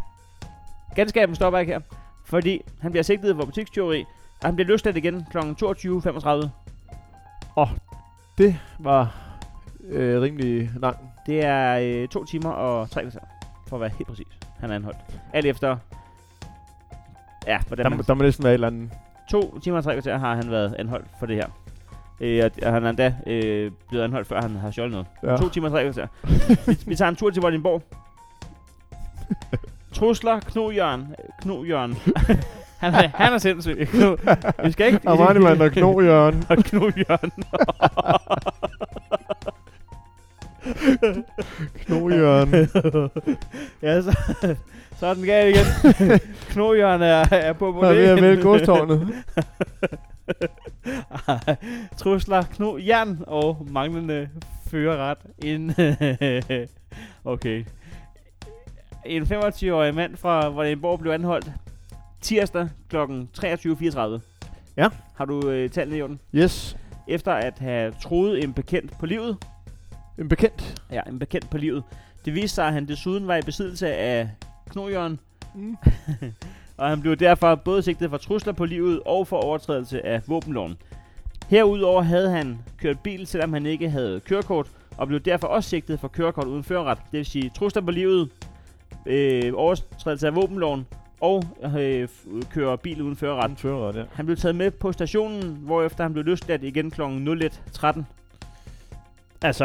Ganskaben stopper ikke her. Fordi han bliver sigtet for butikstyveri, og han bliver løsladt igen kl. 22.35. Det var øh, rimelig lang. Det er øh, to timer og tre kvarter, for at være helt præcis. Han er anholdt. Alt efter... Ja, hvordan Der, man... der må næsten være et eller andet... To timer og tre kvarter har han været anholdt for det her. Øh, og- og han er endda øh, blevet anholdt, før han har stjålet noget. Ja. To timer og tre kvarter. vi, vi tager en tur til Vordingborg. Trusler, Knojørn. Knojørn. han, er, han er sindssyg. Kno- vi skal ikke... Armani-mand og Knojørn. og Knojørn. Knojørn. ja, så, så er den gal igen. Knojørn er, er på Der er ved at modellen. melde godstårnet. Trusler, kno, jern og manglende førerret. En okay. En 25-årig mand fra Vordingborg blev anholdt tirsdag kl. 23.34. Ja. Har du øh, tallene i orden? Yes. Efter at have troet en bekendt på livet. En bekendt. Ja, en bekendt på livet. Det viste sig, at han desuden var i besiddelse af knojørn. Mm. og han blev derfor både sigtet for trusler på livet og for overtrædelse af våbenloven. Herudover havde han kørt bil, selvom han ikke havde kørekort, og blev derfor også sigtet for kørekort uden førerret. Det vil sige trusler på livet, øh, overtrædelse af våbenloven og øh, køre bil uden førerret. Ret fører, ja. Han blev taget med på stationen, hvorefter han blev løsladt igen kl. 01.13. Altså,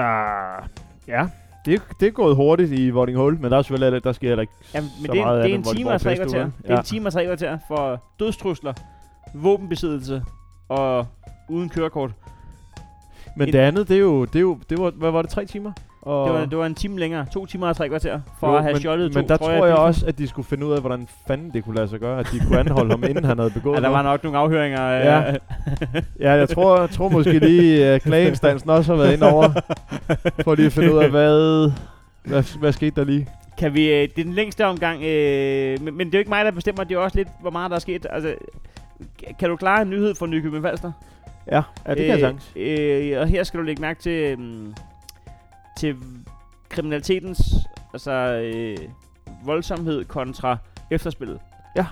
ja. Det, er- det er gået hurtigt i Vordinghull, men der er selvfølgelig der sker heller ikke Jamen, men så det er, meget det er en time og tre kvarter. Det er en time og tre kvarter for dødstrusler, våbenbesiddelse og uden kørekort. Men En- det andet, det er jo, det er jo, det var, hvad var det, tre timer? Og Det var, det var en time længere. To timer og tre kvarter for Jo, at have men, to Men der tror jeg bilen. også, at de skulle finde ud af, hvordan fanden det kunne lade sig gøre, at de kunne anholde ham, inden han havde begået Ja, der var nok nogle afhøringer. øh, Ja. Ja, jeg tror, jeg tror måske lige, at klageinstansen også har været inde over, for lige at finde ud af, hvad, hvad, hvad skete der lige. Kan vi, øh, det er den længste omgang, øh, men, men det er jo ikke mig, der bestemmer. Det er også lidt, hvor meget der er sket. Altså, kan du klare en nyhed for Nykøbing Falster? Ja, ja det kan jeg sagtens. Øh, og her skal du lægge mærke til, um, til kriminalitetens altså, øh, voldsomhed kontra efterspillet. Ja.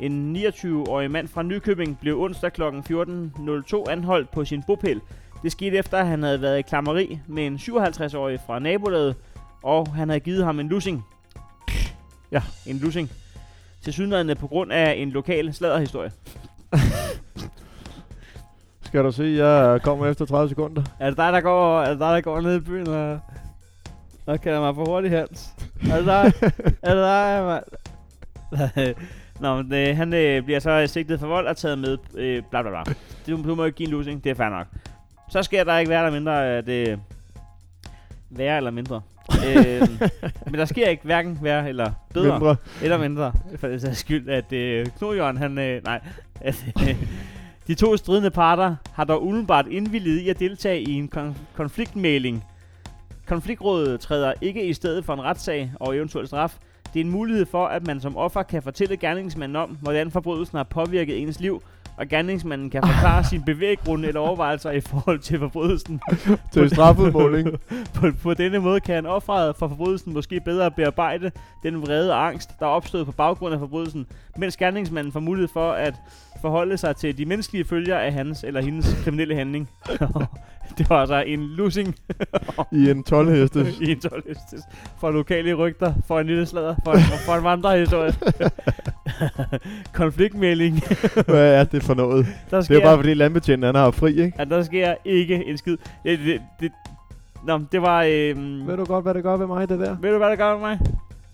En 29-årig mand fra Nykøbing blev onsdag kl. 14.02 anholdt på sin bopæl. Det skete efter, at han havde været i klammeri med en 57-årig fra nabolaget, og han havde givet ham en lussing. Ja, en lussing. Til sydlandene på grund af en lokal sladderhistorie. Skal du se, jeg kommer efter 30 sekunder. Er det dig, der går, er det dig, der går ned i byen og, og kalder mig for hurtig Hans? Er det dig? er det dig, mand? Nå, men øh, han øh, bliver så sigtet for vold og taget med, øh, bla bla bla. Du, du må ikke give en losing, det er fair nok. Så sker der ikke værre eller mindre, at det værre eller mindre. øh, men der sker ikke hverken værre eller bedre Mindre. eller mindre, for det sags skyld, at øh, Knudjørn, han, øh, nej, at, øh, de to stridende parter har dog umiddelbart indvilliget i at deltage i en kon- konfliktmæling. Konfliktrådet træder ikke i stedet for en retssag og eventuel straf. Det er en mulighed for, at man som offer kan fortælle gerningsmanden om, hvordan forbrydelsen har påvirket ens liv, og gerningsmanden kan forklare sin bevæggrunde eller overvejelser i forhold til forbrydelsen. Til strafudmåling. På, på denne måde kan offeret for forbrydelsen måske bedre bearbejde den vrede og angst, der er opstået på baggrund af forbrydelsen, mens gerningsmanden får mulighed for at forholde sig til de menneskelige følger af hans eller hendes kriminelle handling. det var altså en losing I en 12 heste. i en 12 hestes for lokale rygter, for en lille slader, for en, for en vandrehistorie. Konfliktmelding. Hvad er det for noget? Der Det sker, er bare fordi landbetjenten han har fri, ikke? at der sker ikke en skid. Det, det, det, Nå, det var... Øhm, Ved du godt, hvad det gør ved mig, det der? ved du, hvad der gør med mig?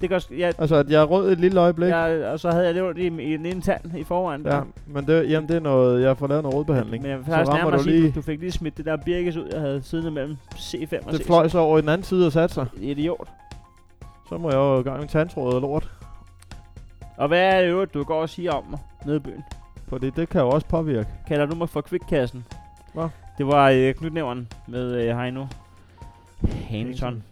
Det gør... Jeg, Altså, at jeg er rød et lille øjeblik. jeg, og så havde jeg det ondt i, i den ene tand i forvejen. Ja, men det, jamen, det er noget, jeg får lavet noget rodbehandling. Men jeg så faktisk nærmere du sige, lige, du, du fik lige smidt det der birkes ud, jeg havde siddende mellem C5 og det C6. fløj så over i den anden side og satte sig. Idiot. Så må jeg jo gang med tandtråd og lort. Og hvad er det øvrigt, du går og siger om mig nede i byen? Fordi det kan jo også påvirke. Kalder du mig for kvikkassen? Hvad? Det var øh, knytnæveren med øh, Heino Hansson.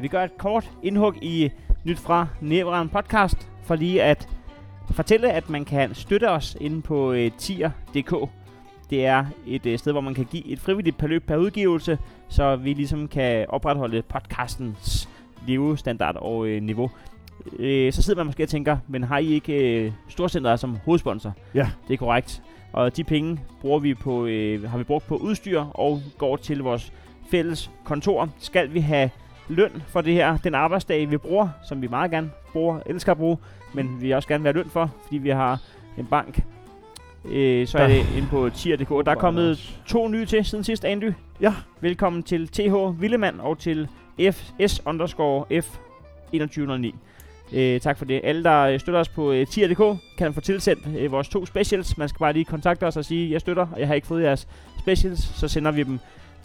Vi gør et kort indhug i Nyt fra Næveren podcast, for lige at fortælle, at man kan støtte os inde på øh, tier.dk. Det er et øh, sted, hvor man kan give et frivilligt beløb per udgivelse, så vi ligesom kan opretholde podcastens levestandard og øh, niveau. Øh, så sidder man måske og tænker, men har I ikke øh, Storcenteret som hovedsponsor? Ja. Det er korrekt. Og de penge bruger vi på, øh, har vi brugt på udstyr og går til vores fælles kontor. Skal vi have løn for det her, den arbejdsdag, vi bruger, som vi meget gerne bruger, elsker at bruge, men vi også gerne vil have løn for, fordi vi har en bank, øh, så er Der- det inde på tier.dk. Der er kommet to nye til siden sidst, Andy. Ja. Velkommen til TH Villemand og til FS underscore F 2109. Øh, tak for det. Alle, der støtter os på øh, tier.dk, kan få tilsendt øh, vores to specials. Man skal bare lige kontakte os og sige, jeg støtter, og jeg har ikke fået jeres specials, så sender vi dem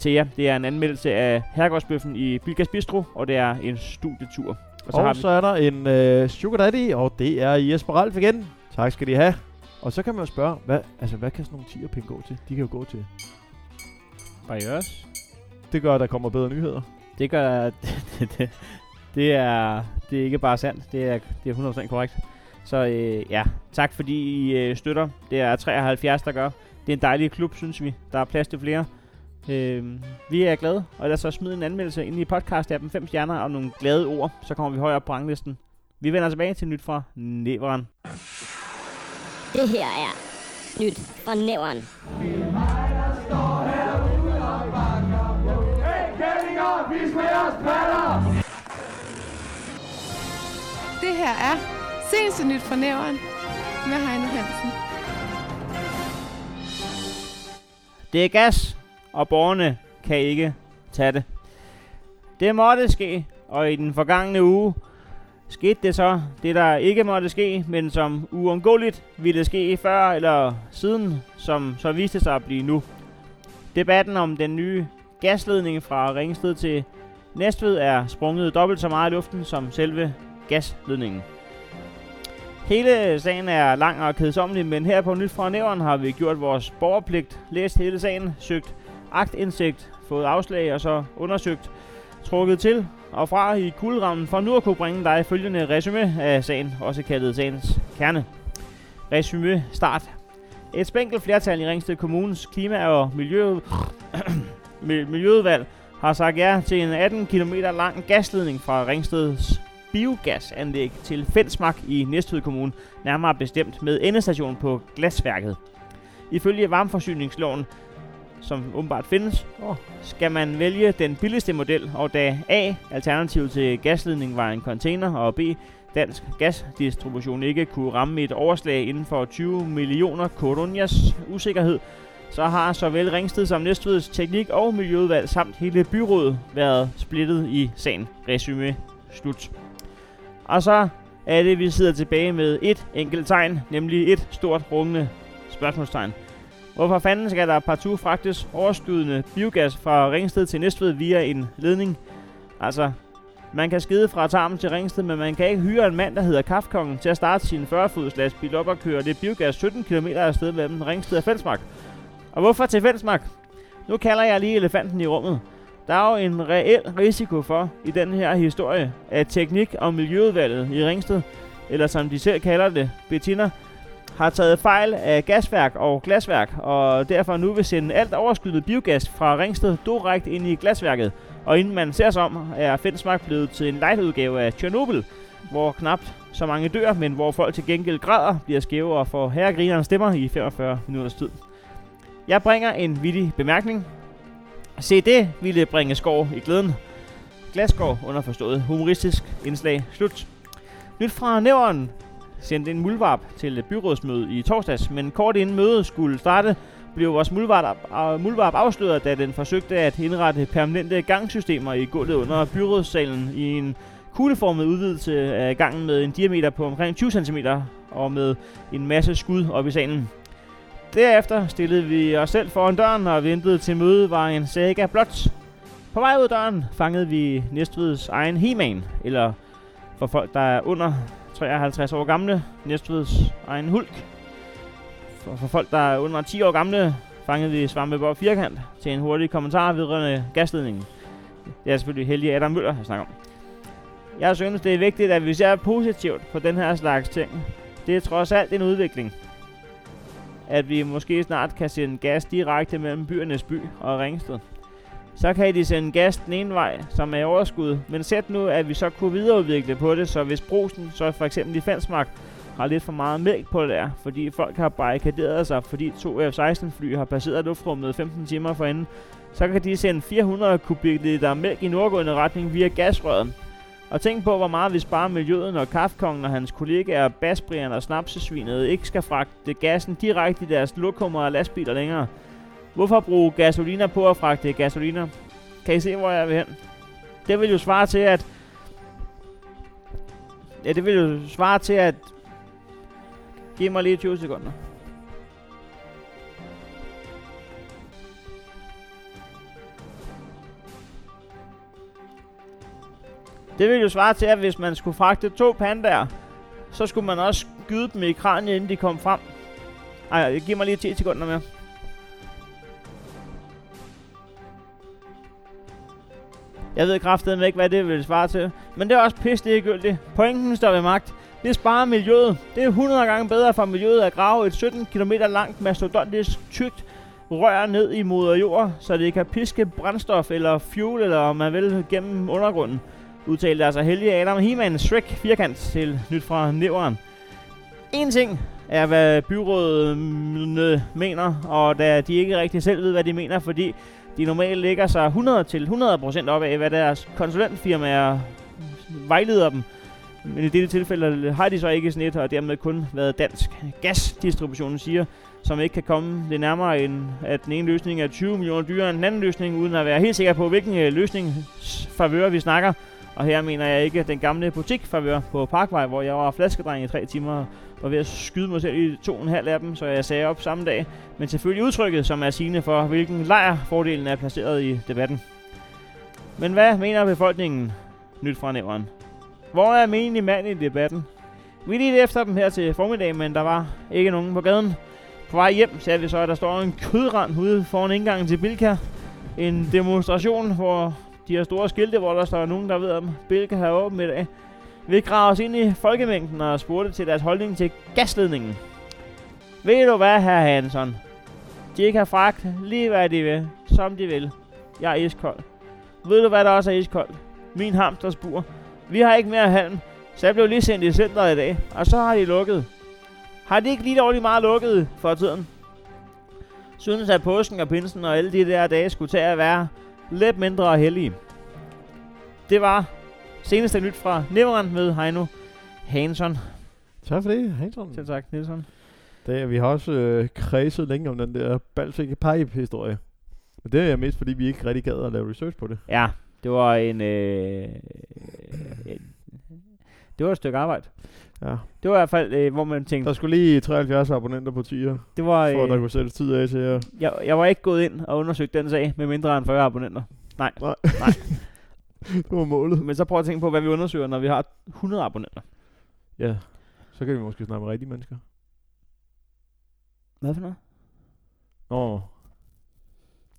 til jer. Det er en anmeldelse af Herregårdsbøffen i Bilgas Bistro, og det er en studietur. Og Og så har og vi så er der en øh, Sugar Daddy, og det er Jesper Ralf igen. Tak skal de have. Og så kan man jo spørge, hvad, altså, hvad kan sådan nogle 10 penge gå til? De kan jo gå til. Barriers. Det gør, at der kommer bedre nyheder. Det gør, det, det, det, er, det er ikke bare sandt, det er, det er 100% korrekt. Så øh, ja, tak fordi I øh, støtter. Det er 73, der gør. Det er en dejlig klub, synes vi. Der er plads til flere. Øh, vi er glade, og lad os så smide en anmeldelse ind i podcast-appen 5 stjerner og nogle glade ord, så kommer vi højere op på ranglisten. Vi vender tilbage til nyt fra Næveren. Det her er nyt fra næveren. Det her er Seneste Nyt fra Næveren med Heino Hansen. Det er gas, og borgerne kan ikke tage det. Det måtte ske, og i den forgangne uge skete det så, det der ikke måtte ske, men som uundgåeligt ville ske før eller siden, som så viste sig at blive nu. Debatten om den nye gasledning fra Ringsted til Næstved er sprunget dobbelt så meget i luften som selve gasledningen. Hele sagen er lang og kedsommelig, men her på Nyt fra Nævren har vi gjort vores borgerpligt, læst hele sagen, søgt agtindsigt, fået afslag og så undersøgt, trukket til og fra i kulderammen for nu at kunne bringe dig følgende resume af sagen, også kaldet sagens kerne. Resume start. Et spænkelt flertal i Ringsted Kommunes klima- og miljø... Miljøudvalg har sagt ja til en 18 km lang gasledning fra Ringsteds biogasanlæg til Fensmark i Næstved Kommune, nærmere bestemt med endestation på glasværket. Ifølge varmeforsyningsloven, som åbenbart findes, skal man vælge den billigste model, og da A, alternativet til gasledning, var en container, og B, dansk gasdistribution ikke kunne ramme et overslag inden for 20 millioner koronias usikkerhed, så har såvel Ringsted som Næstveds teknik- og miljøudvalg samt hele byrådet været splittet i sagen. Resume slut. Og så er det, vi sidder tilbage med et enkelt tegn, nemlig et stort rungende spørgsmålstegn. Hvorfor fanden skal der partout fragtes overskydende biogas fra Ringsted til Næstved via en ledning? Altså, man kan skide fra tarmen til Ringsted, men man kan ikke hyre en mand, der hedder Kaffkongen, til at starte sin 40-fods lastbil op og køre det biogas 17 km afsted mellem Ringsted og Fældsmark. Og hvorfor til Fældsmark? Nu kalder jeg lige elefanten i rummet. Der er jo en reel risiko for, i den her historie, at teknik- og miljøudvalget i Ringsted eller som de selv kalder det, Bettina, har taget fejl af gasværk og glasværk, og derfor nu vil sende alt overskydende biogas fra Ringsted direkte ind i glasværket. Og inden man ser sig om, er Fensmark blevet til en light-udgave af Chernobyl, hvor knap så mange dør, men hvor folk til gengæld græder, bliver skæve og får herregrinerne stemmer i 45 minutters tid. Jeg bringer en vittig bemærkning. Se det ville bringe skov i glæden. Glasgård underforstået. Humoristisk indslag. Slut. Nyt fra Nævren sendte en muldvarp til et byrådsmøde i torsdags, men kort inden mødet skulle starte, blev vores muldvarp, øh, muldvarp afsløret, da den forsøgte at indrette permanente gangsystemer i gulvet under byrådssalen i en kugleformet udvidelse af gangen med en diameter på omkring 20 cm og med en masse skud op i salen. Derefter stillede vi os selv foran døren og ventede til møde var en saga blot. På vej ud af døren fangede vi Næstveds egen he eller for folk, der er under 53 år gamle, Næstveds egen Hulk. For, for folk, der er under 10 år gamle, fangede vi Svampebob Firkant til en hurtig kommentar vedrørende gasledningen. Det er selvfølgelig heldig Adam Møller, jeg snakker om. Jeg synes, det er vigtigt, at vi ser positivt på den her slags ting. Det er trods alt en udvikling. At vi måske snart kan sende gas direkte mellem byernes by og Ringsted. Så kan de sende gas den ene vej, som er overskud. Men sæt nu, at vi så kunne videreudvikle på det, så hvis brusen, så for eksempel i Fensmark, har lidt for meget mælk på der, fordi folk har barrikaderet sig, fordi to F-16 fly har passeret luftrummet 15 timer forinden, så kan de sende 400 kubikliter mælk i nordgående retning via gasrøret. Og tænk på, hvor meget vi sparer miljøet, når Kaffkongen og hans kollegaer, Basbrian og Snapsesvinet ikke skal fragte gassen direkte i deres lokummer og lastbiler længere. Hvorfor bruge gasoliner på at fragte gasoliner? Kan I se, hvor jeg vil hen? Det vil jo svare til, at... Ja, det vil jo svare til, at... Giv mig lige 20 sekunder. Det vil jo svare til, at hvis man skulle fragte to pandaer, så skulle man også skyde dem i kraniet, inden de kom frem. Ej, giv mig lige 10 sekunder mere. Jeg ved kraftedeme ikke, hvad det vil svare til. Men det er også pisse ligegyldigt. Pointen står ved magt. Det sparer miljøet. Det er 100 gange bedre for miljøet at grave et 17 km langt mastodontisk tykt rør ned i moder jord, så det kan piske brændstof eller fuel, eller om man vil, gennem undergrunden. Udtalte altså Helge Adam Heeman Shrek firkant til nyt fra Nævren. En ting er, hvad byrådet mener, og da de ikke rigtig selv ved, hvad de mener, fordi de normalt ligger sig 100 til 100% op af, hvad deres konsulentfirmaer vejleder dem. Men i dette tilfælde har de så ikke sådan et, og dermed kun været dansk gasdistributionen siger, som ikke kan komme det nærmere end, at den ene løsning er 20 millioner dyrere end den anden løsning, uden at være helt sikker på, hvilken øh, løsning favør vi snakker. Og her mener jeg ikke den gamle butik favør på Parkvej, hvor jeg var flaskedreng i tre timer og ved at skyde mig selv i to og en halv af dem, så jeg sagde op samme dag. Men selvfølgelig udtrykket, som er sigende for, hvilken lejr fordelen er placeret i debatten. Men hvad mener befolkningen nyt fra nævren? Hvor er menig mand i debatten? Vi lige efter dem her til formiddag, men der var ikke nogen på gaden. På vej hjem ser vi så, at der står en kødrand ude foran indgangen til Bilka. En demonstration, hvor de har store skilte, hvor der står nogen, der ved, om Bilka har åbent i dag. Vi gravede os ind i folkemængden og spurgte til deres holdning til gasledningen. Ved du hvad, herr Hansen? De kan fragt lige hvad de vil, som de vil. Jeg er iskold. Ved du hvad der også er iskold? Min hamstersbur. Vi har ikke mere halm, så jeg blev lige sendt i centret i dag, og så har de lukket. Har de ikke lige dårligt meget lukket for tiden? Synes at påsken og pinsen og alle de der dage skulle tage at være lidt mindre hellige. Det var seneste nyt fra Neverland med Heino Hansson. Tak for det, Hansen. Selv tak, Nielsen. Det, vi har også øh, kredset længe om den der Baltic Pipe-historie. Og det er jeg mest, fordi vi ikke rigtig gad at lave research på det. Ja, det var en... Øh, en det var et stykke arbejde. Ja. Det var i hvert fald, øh, hvor man tænkte... Der skulle lige 73 abonnenter på tier, Det var, for at der øh, kunne sættes tid af til at... jeg, jeg var ikke gået ind og undersøgt den sag med mindre end 40 abonnenter. Nej, Nej. nej. det var målet. Men så prøv at tænke på, hvad vi undersøger, når vi har 100 abonnenter. Ja, så kan vi måske snakke med rigtige mennesker. Hvad for noget? Nå,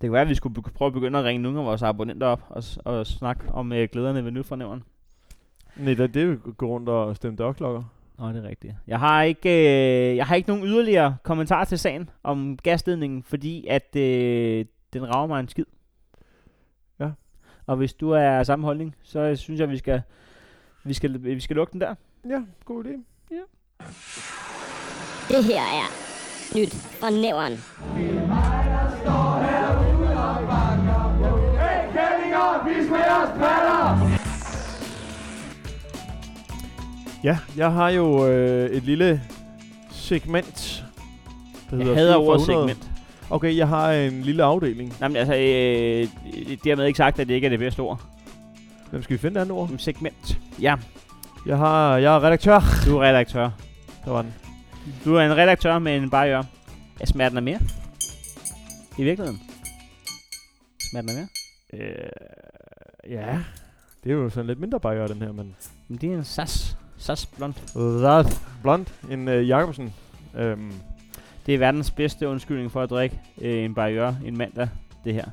Det kan være, at vi skulle be- prøve at begynde at ringe nogle af vores abonnenter op og, s- og snakke om øh, glæderne ved nyt fornævren. nej, det, det er jo gå rundt og stemme dørklokker. Nå, det er rigtigt. Jeg har ikke, øh, jeg har ikke nogen yderligere kommentar til sagen om gasledningen, fordi at øh, den rager mig en skid. Ja. Og hvis du er af samme holdning, så synes jeg, vi skal, vi skal, vi skal lukke den der. Ja, god idé. Det her er nyt fra næveren. Ja, jeg har jo øh, et lille segment. Der Jeg hedder hader 7 for ordet 100. segment. Okay, jeg har en lille afdeling. Nej, men altså, øh, dermed ikke sagt, at det ikke er det bedste ord. Hvem skal vi finde et andet ord? En segment. Ja, Jeg har, jeg er redaktør. du er redaktør. Der var den. Du er en redaktør med en barriere. Er smerten af mere? I virkeligheden? Smerten af mere? Øh, ja, det er jo sådan lidt mindre barriere, den her, men... Men det er en sas. Sas blond. That blond, en uh, Jacobsen. Øhm, Det er verdens bedste undskyldning for at drikke øh, en barriere en mandag, det her.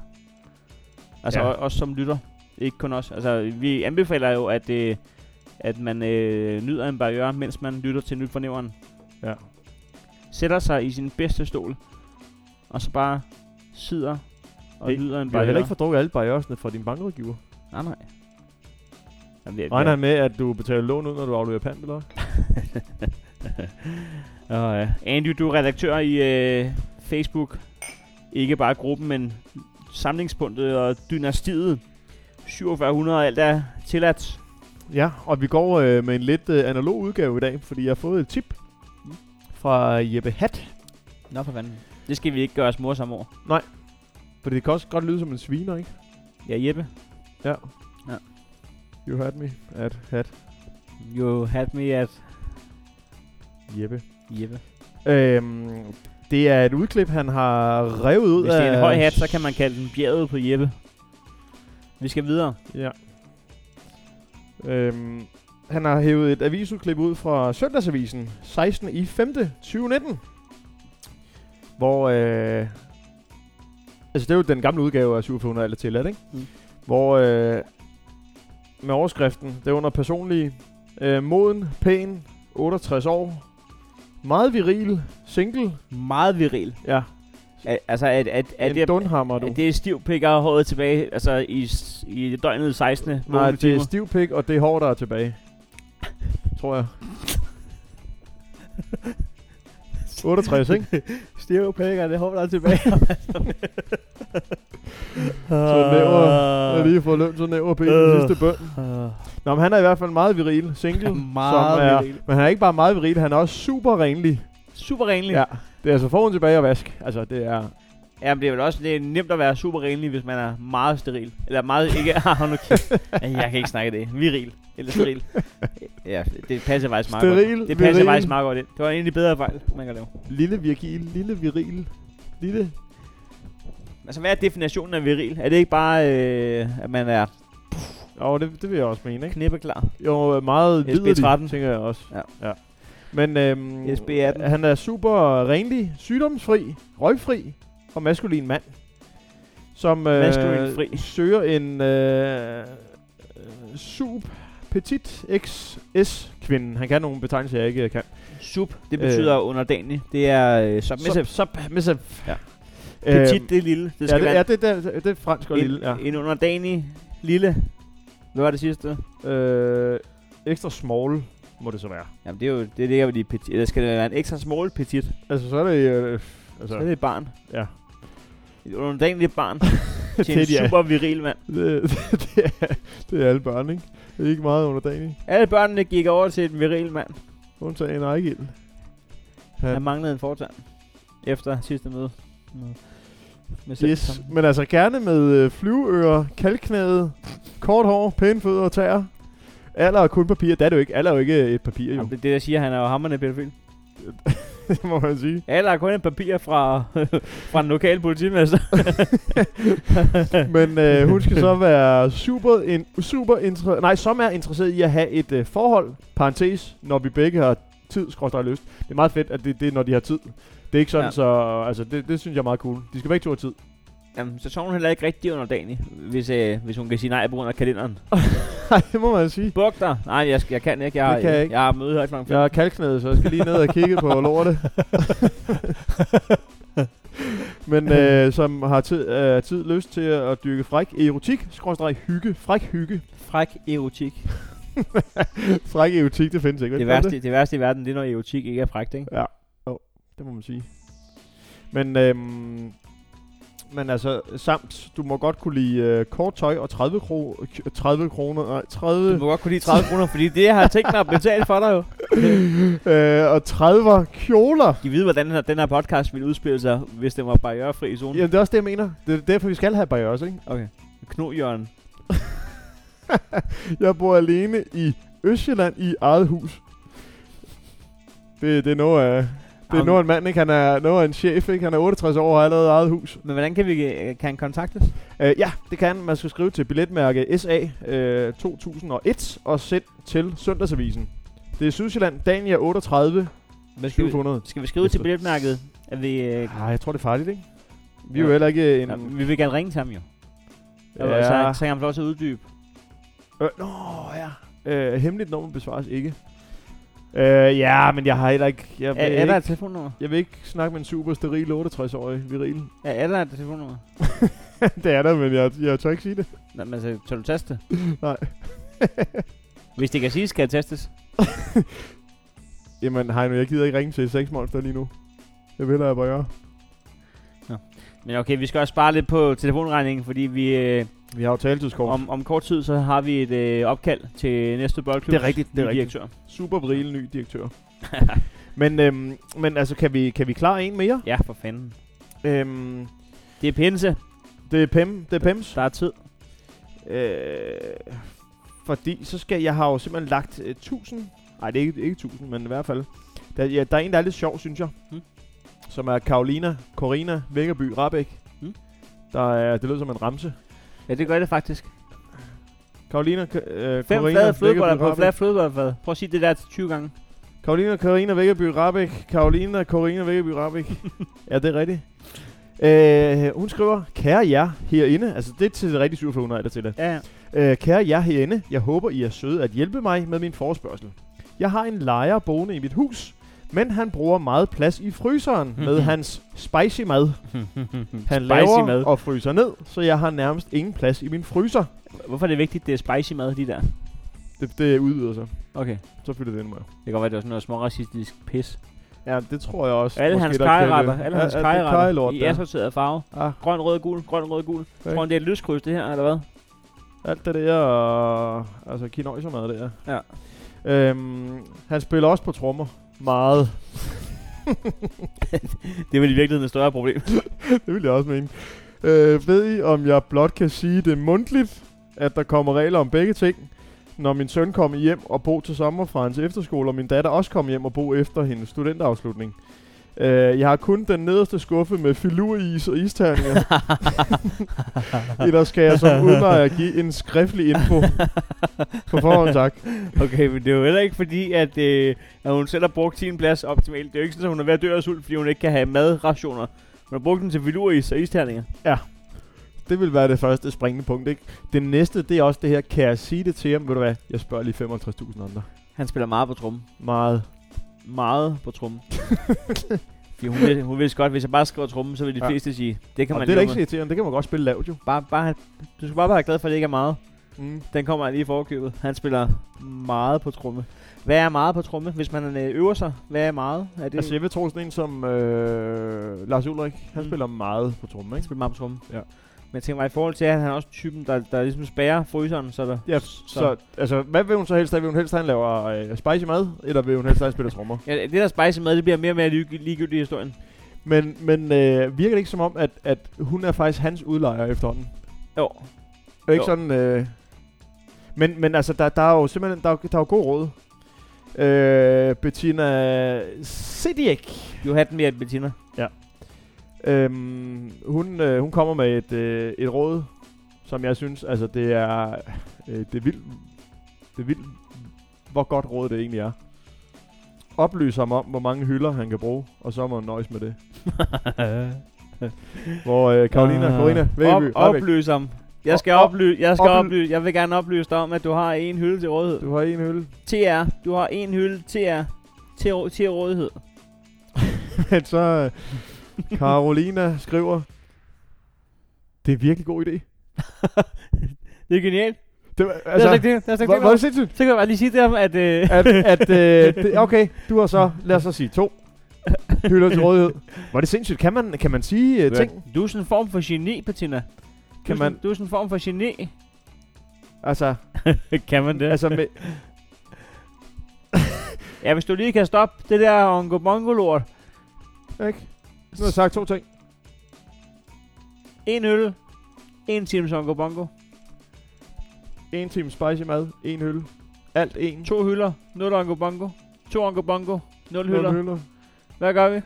Altså Ja. også som lytter. Ikke kun os. Altså, vi anbefaler jo, at, øh, at man øh, nyder en barriere, mens man lytter til nyt fornæveren. ja. Sætter sig i sin bedste stol, og så bare sidder og Hey, nyder en Vi har barriere. heller ikke fået drukket alle barrieresne fra din bankrådgiver. Nej, nej. Jamen, det, Regner han med, at du betaler lån ud, når du afleverer pant, eller? Og, uh, Andy, du er redaktør i uh, Facebook. Ikke bare gruppen, men samlingspunktet og dynastiet. 4700 og alt er tilladt. Ja, og vi går øh, med en lidt øh, analog udgave i dag, fordi jeg har fået et tip fra Jeppe Hat. Nå for fanden. Det skal vi ikke gøre os morsomme over. For det kan også godt lyde som en sviner, ikke? Ja, Jeppe. Ja. Ja. You had me at hat. You had me at Jeppe. Jeppe. Øhm, det er et udklip, han har revet ud Hvis af... det er en høj hat, så kan man kalde den bjerget på Jeppe. Vi skal videre. Ja. Øhm, han har hævet et avisudklip ud fra Søndagsavisen 16. i 5. 2019. Hvor... Øh, altså, det er jo den gamle udgave af 700 eller til, ikke? Mm. Hvor... Øh, med overskriften, det er under personlige. Øh, moden, pæn, 68 år. Meget viril, single. Meget viril. Ja, Al- altså, at, at, at, en det, dunhammer, du. at det er stiv pik og håret tilbage, altså i, i døgnet 16. Nej, det er timer. stiv pik, og det er hår, der er tilbage. Tror jeg. 68, ikke? Stiv og det håber der er tilbage. Så næver, jeg lige fået løn, så næver ben den Øh. sidste bøn. Nå, men han er i hvert fald meget viril, single. Meget som er, viril. Men han er ikke bare meget viril, han er også super renlig. Super renlig. Ja, det er altså foran tilbage og vask. Altså, det er... Ja, men det er vel også det er nemt at være super renlig, hvis man er meget steril. Eller meget ikke... Ah, nu Jeg kan ikke snakke det. Viril. Eller steril. Ja, det passer faktisk meget Steril, godt. Det passer viril. faktisk meget godt ind. Det var de bedre fejl, man kan lave. Lille viril, lille viril. Lille... Altså, hvad er definitionen af viril? Er det ikke bare, øh, at man er Jo, det, det vil jeg også mene, ikke? knippeklar? Jo, meget liderlig, SB13. tænker jeg også. Ja. ja. Men øhm, SB18. han er super renlig, sygdomsfri, røgfri og maskulin mand. Som øh, fri. søger en øh, øh, sub petit XS kvinde. Han kan nogle betegnelser, jeg ikke kan. Sub, det Øh. betyder underdanig. Det er øh, submissive. Sub, submissive. Ja. Øhm, Petit, det er lille. Det ja, skal det, være ja, det, det, det er fransk og en, lille. Ja. en underdanig lille. Hvad var det sidste? Øh, ekstra small må det så være. Jamen, det er jo det ligger vel i petit. Eller skal det være en ekstra small petit? Altså, så er det... Øh, altså, Så er det et barn. Ja. Et underdanigt barn. Det til er en de, ja. super viril mand. det, det, er, det er alle børn, ikke? Det er ikke meget underdanig. Alle børnene gik over til en viril mand. Undtagen Ejgild. Han manglede en fortand. Efter sidste møde. Med, med Yes, men altså gerne med øh, flyveører, kalknæde, kort hår, pæne fødder og tæer. Alder er kun papir. Det er det jo ikke. Alder er jo ikke et papir, jo. Jamen, det er det, jeg siger. Han er jo hammerne pædofil. det må man sige. Alle er kun et papir fra, fra den lokale politimester. Men øh, hun skal så være super, in, super inter- nej, som er interesseret i at have et øh, forhold, parentes, når vi begge har tid, skråstrej lyst. Det er meget fedt, at det, det er, når de har tid. Det er ikke sådan. Ja. så altså, det, det synes jeg er meget cool. De skal begge to have tid. Jamen, så sover hun heller ikke rigtig under dagen, hvis, øh, hvis hun kan sige nej på grund af kalenderen. Nej, det må man sige. Buk dig. Nej, jeg, jeg kan ikke. Jeg, Det kan jeg ikke. jeg har møde her klokken Jeg er kalknædet, så jeg skal lige ned og kigge på lortet. Men øh, som har tid, øh, tid lyst til at dyrke fræk erotik, skråstrej hygge, fræk hygge. Fræk erotik. fræk erotik, det findes ikke. vel? Det Gør værste, det værste i verden, det er, når erotik ikke er frækt, ikke? Det må man sige. Men, øhm, men altså, samt, du må godt kunne lide øh, kort tøj og 30, kro 30 kroner, nej, 30, Du må godt kunne lide 30 kroner, fordi det jeg har tænkt mig at betale for dig jo. øh, og 30 kjoler. De ved, hvordan den her, den her podcast ville udspille sig, hvis det var barrierefri zone. Jamen, det er også det, jeg mener. Det er derfor, vi skal have barriere ikke? Okay. Kno Jørgen. Jeg bor alene i Østjylland i eget hus. Det, det er noget af... Det er af en mand, ikke? Han er noget af en chef, ikke? Han er 68 år og har allerede eget hus. Men hvordan kan vi øh, kan han kontaktes? Uh, ja, det kan man. skal skrive til billetmærke SA uh, 2001 og send til Søndagsavisen. Det er Sydsjælland, Dania 38 Hvad skal, vi, 700. skal vi skrive til billetmærket, at vi... Øh, Ah, jeg tror, det er farligt, ikke? Vi er jo heller ikke en... ja, vi vil gerne ringe til ham jo. Ja. Ja. Så, så kan han få lov til at uddybe. Øh, nå, ja. Uh, hemmeligt nummer besvares ikke. Uh, ja, men jeg har heller ikke... Jeg Er, er der et telefonnummer? jeg vil ikke snakke med en super steril 68-årig viril. Ja, er der et telefonnummer? det er der, men jeg, jeg tør ikke sige det. Nej, men altså, tør du teste? Nej. Hvis det kan siges, skal det testes. Jamen, Heino, jeg gider ikke ringe til sexmonster lige nu. Jeg vil have bare gøre. Men okay, vi skal også spare lidt på telefonregningen, fordi vi øh, Vi har jo taletidskort. om, om kort tid, så har vi et øh, opkald til næste boldklub. Det er rigtigt, det er rigtigt. Direktør. Super vril ny direktør. men, øhm, men altså, kan vi, kan vi klare en mere? Ja, for fanden. Øhm, Det er pinse. det er Pem. Det er Pems. Der er tid. Øh, fordi så skal jeg har jo simpelthen lagt øh, 1000. Nej, det er ikke, ikke 1000, men i hvert fald. Der, ja, der er en, der er lidt sjov, synes jeg. Hmm. Som er Karolina Corina Vækkerby Rabeck. Hmm. Der er, det lyder som en ramse. Ja, det gør det faktisk. Karolina øh, Fem Corina flade flødeboller på flade flødeboller. Prøv at sige det der til 20 gange. Karolina Karina Vækkerby Rabeck. Karolina Karina Vækkerby Rabeck. ja, det er rigtigt. Øh, hun skriver, kære jer herinde, altså det er til det rigtige 4700 der til det. Ja. Øh, kære jer herinde, jeg håber I er søde at hjælpe mig med min forespørgsel. Jeg har en lejer boende i mit hus, men han bruger meget plads i fryseren med hans spicy mad. Han Spicy laver mad. og fryser ned, så jeg har nærmest ingen plads i min fryser. Hvorfor er det vigtigt, det er spicy mad, de der? Det, det udvider sig. Okay. Så fylder det ind med. Det kan godt være, det var sådan noget småracistisk pis. Ja, det tror jeg også. Alle måske, hans det. alle hans er kajelort, i assorteret farve. Ah, Grøn, rød, gul, grøn, rød, gul. Okay. Tror du, det er et lyskryds, det her, eller hvad? alt det der, og, altså kinøjsermad der. Ja. Øhm, han spiller også på trommer. Meget. Det er vel i virkeligheden et større problem. det vil jeg også mene. Øh, ved I, om jeg blot kan sige det mundtligt, at der kommer regler om begge ting, når min søn kommer hjem og bo til sommer fra hans efterskole, og min datter også kommer hjem og bo efter hendes studenterafslutning. Øh, jeg har kun den nederste skuffe med filuris og isterninger. Ellers skal jeg som udlejer give en skriftlig info. På forhånd tak. Okay, men det er jo heller ikke fordi, at, øh, at hun selv har brugt sin plads optimalt. Det er jo ikke sådan, at hun er ved at dø af sult, fordi hun ikke kan have madrationer. Hun har brugt den til filuris og isterninger. Det vil være det første springende punkt, ikke? Det næste, det er også det her, kan jeg sige det til ham? Ved du hvad, jeg spørger lige 55.000 andre. Han spiller meget på trummen. Meget. Meget på trummen. Fordi hun, vil, hun vidste godt, hvis jeg bare skriver trummen, så vil de Ja. fleste sige, det kan Og man det er da ikke så irriterende, det kan man godt spille lavt jo. Bare, bare, du skal bare være glad for, at det ikke er meget. Mm. Den kommer lige i forkøbet. Han spiller meget på tromme. Hvad er meget på tromme? Hvis man øh, øver sig, hvad er meget? Er det, Altså jeg vil tro sådan en som øh, Lars Ulrik, han Mm. spiller meget på trommen, han ikke? spiller meget på tromme. Ja. Men jeg tænker mig, i forhold til, at han er også typen, der, der ligesom spærrer fryseren, så der... Ja, så, så altså, hvad vil hun så helst have? Vil hun helst have, at han laver øh, spicy mad, eller vil hun helst have, at han spiller trommer? Ja, det der spicy mad, det bliver mere og mere lig- ligegyldigt i historien. Men, men øh, virker det ikke som om, at, at hun er faktisk hans udlejer efterhånden? Jo. Er det ikke Jo. sådan... Øh, men, men altså, der, der er jo simpelthen der, er der er jo god råd. Øh, Bettina Sidiek. Du har den mere, Bettina. Øhm, hun, øh, hun kommer med et, øh, et råd, som jeg synes, altså det er, øh, det er vildt, det er vildt, hvor godt råd det egentlig er. Oplys ham om, hvor mange hylder han kan bruge, og så må han nøjes med det. Hvor øh, Karolina, Ah. Karolina, Op, oplys om. Jeg skal, Op- oply- jeg skal oply- oply- jeg vil gerne oplyse dig om, at du har en hylde til rådighed. Du har en hylde. TR. Du har en hylde TR til, til rådighed. Men så Karolina skriver, det er en virkelig god idé. Det er genialt. Det, var- Altså, altså, det er ikke det. Er hvor er det. sindssygt? Så kan jeg bare lige sige til ham, at... Øh, at, at øh, det, okay, du har så, lad os så sige to hylder til rådighed. Er det sindssygt. Kan man, kan man sige uh, ting? Du er sådan en form for geni. Kan du, er man, sådan, du er sådan en form for geni. altså, kan man det? altså med, Ja, hvis du lige kan stoppe det der ongo bongo lort. ikke? Nu har jeg sagt to ting. En øl. En times ongo bongo. En time spicy mad, en hylde. Alt en. To hylder. Nul ongo bongo. To ongo bongo. Nul Nul hylder. hylder. Hvad gør vi?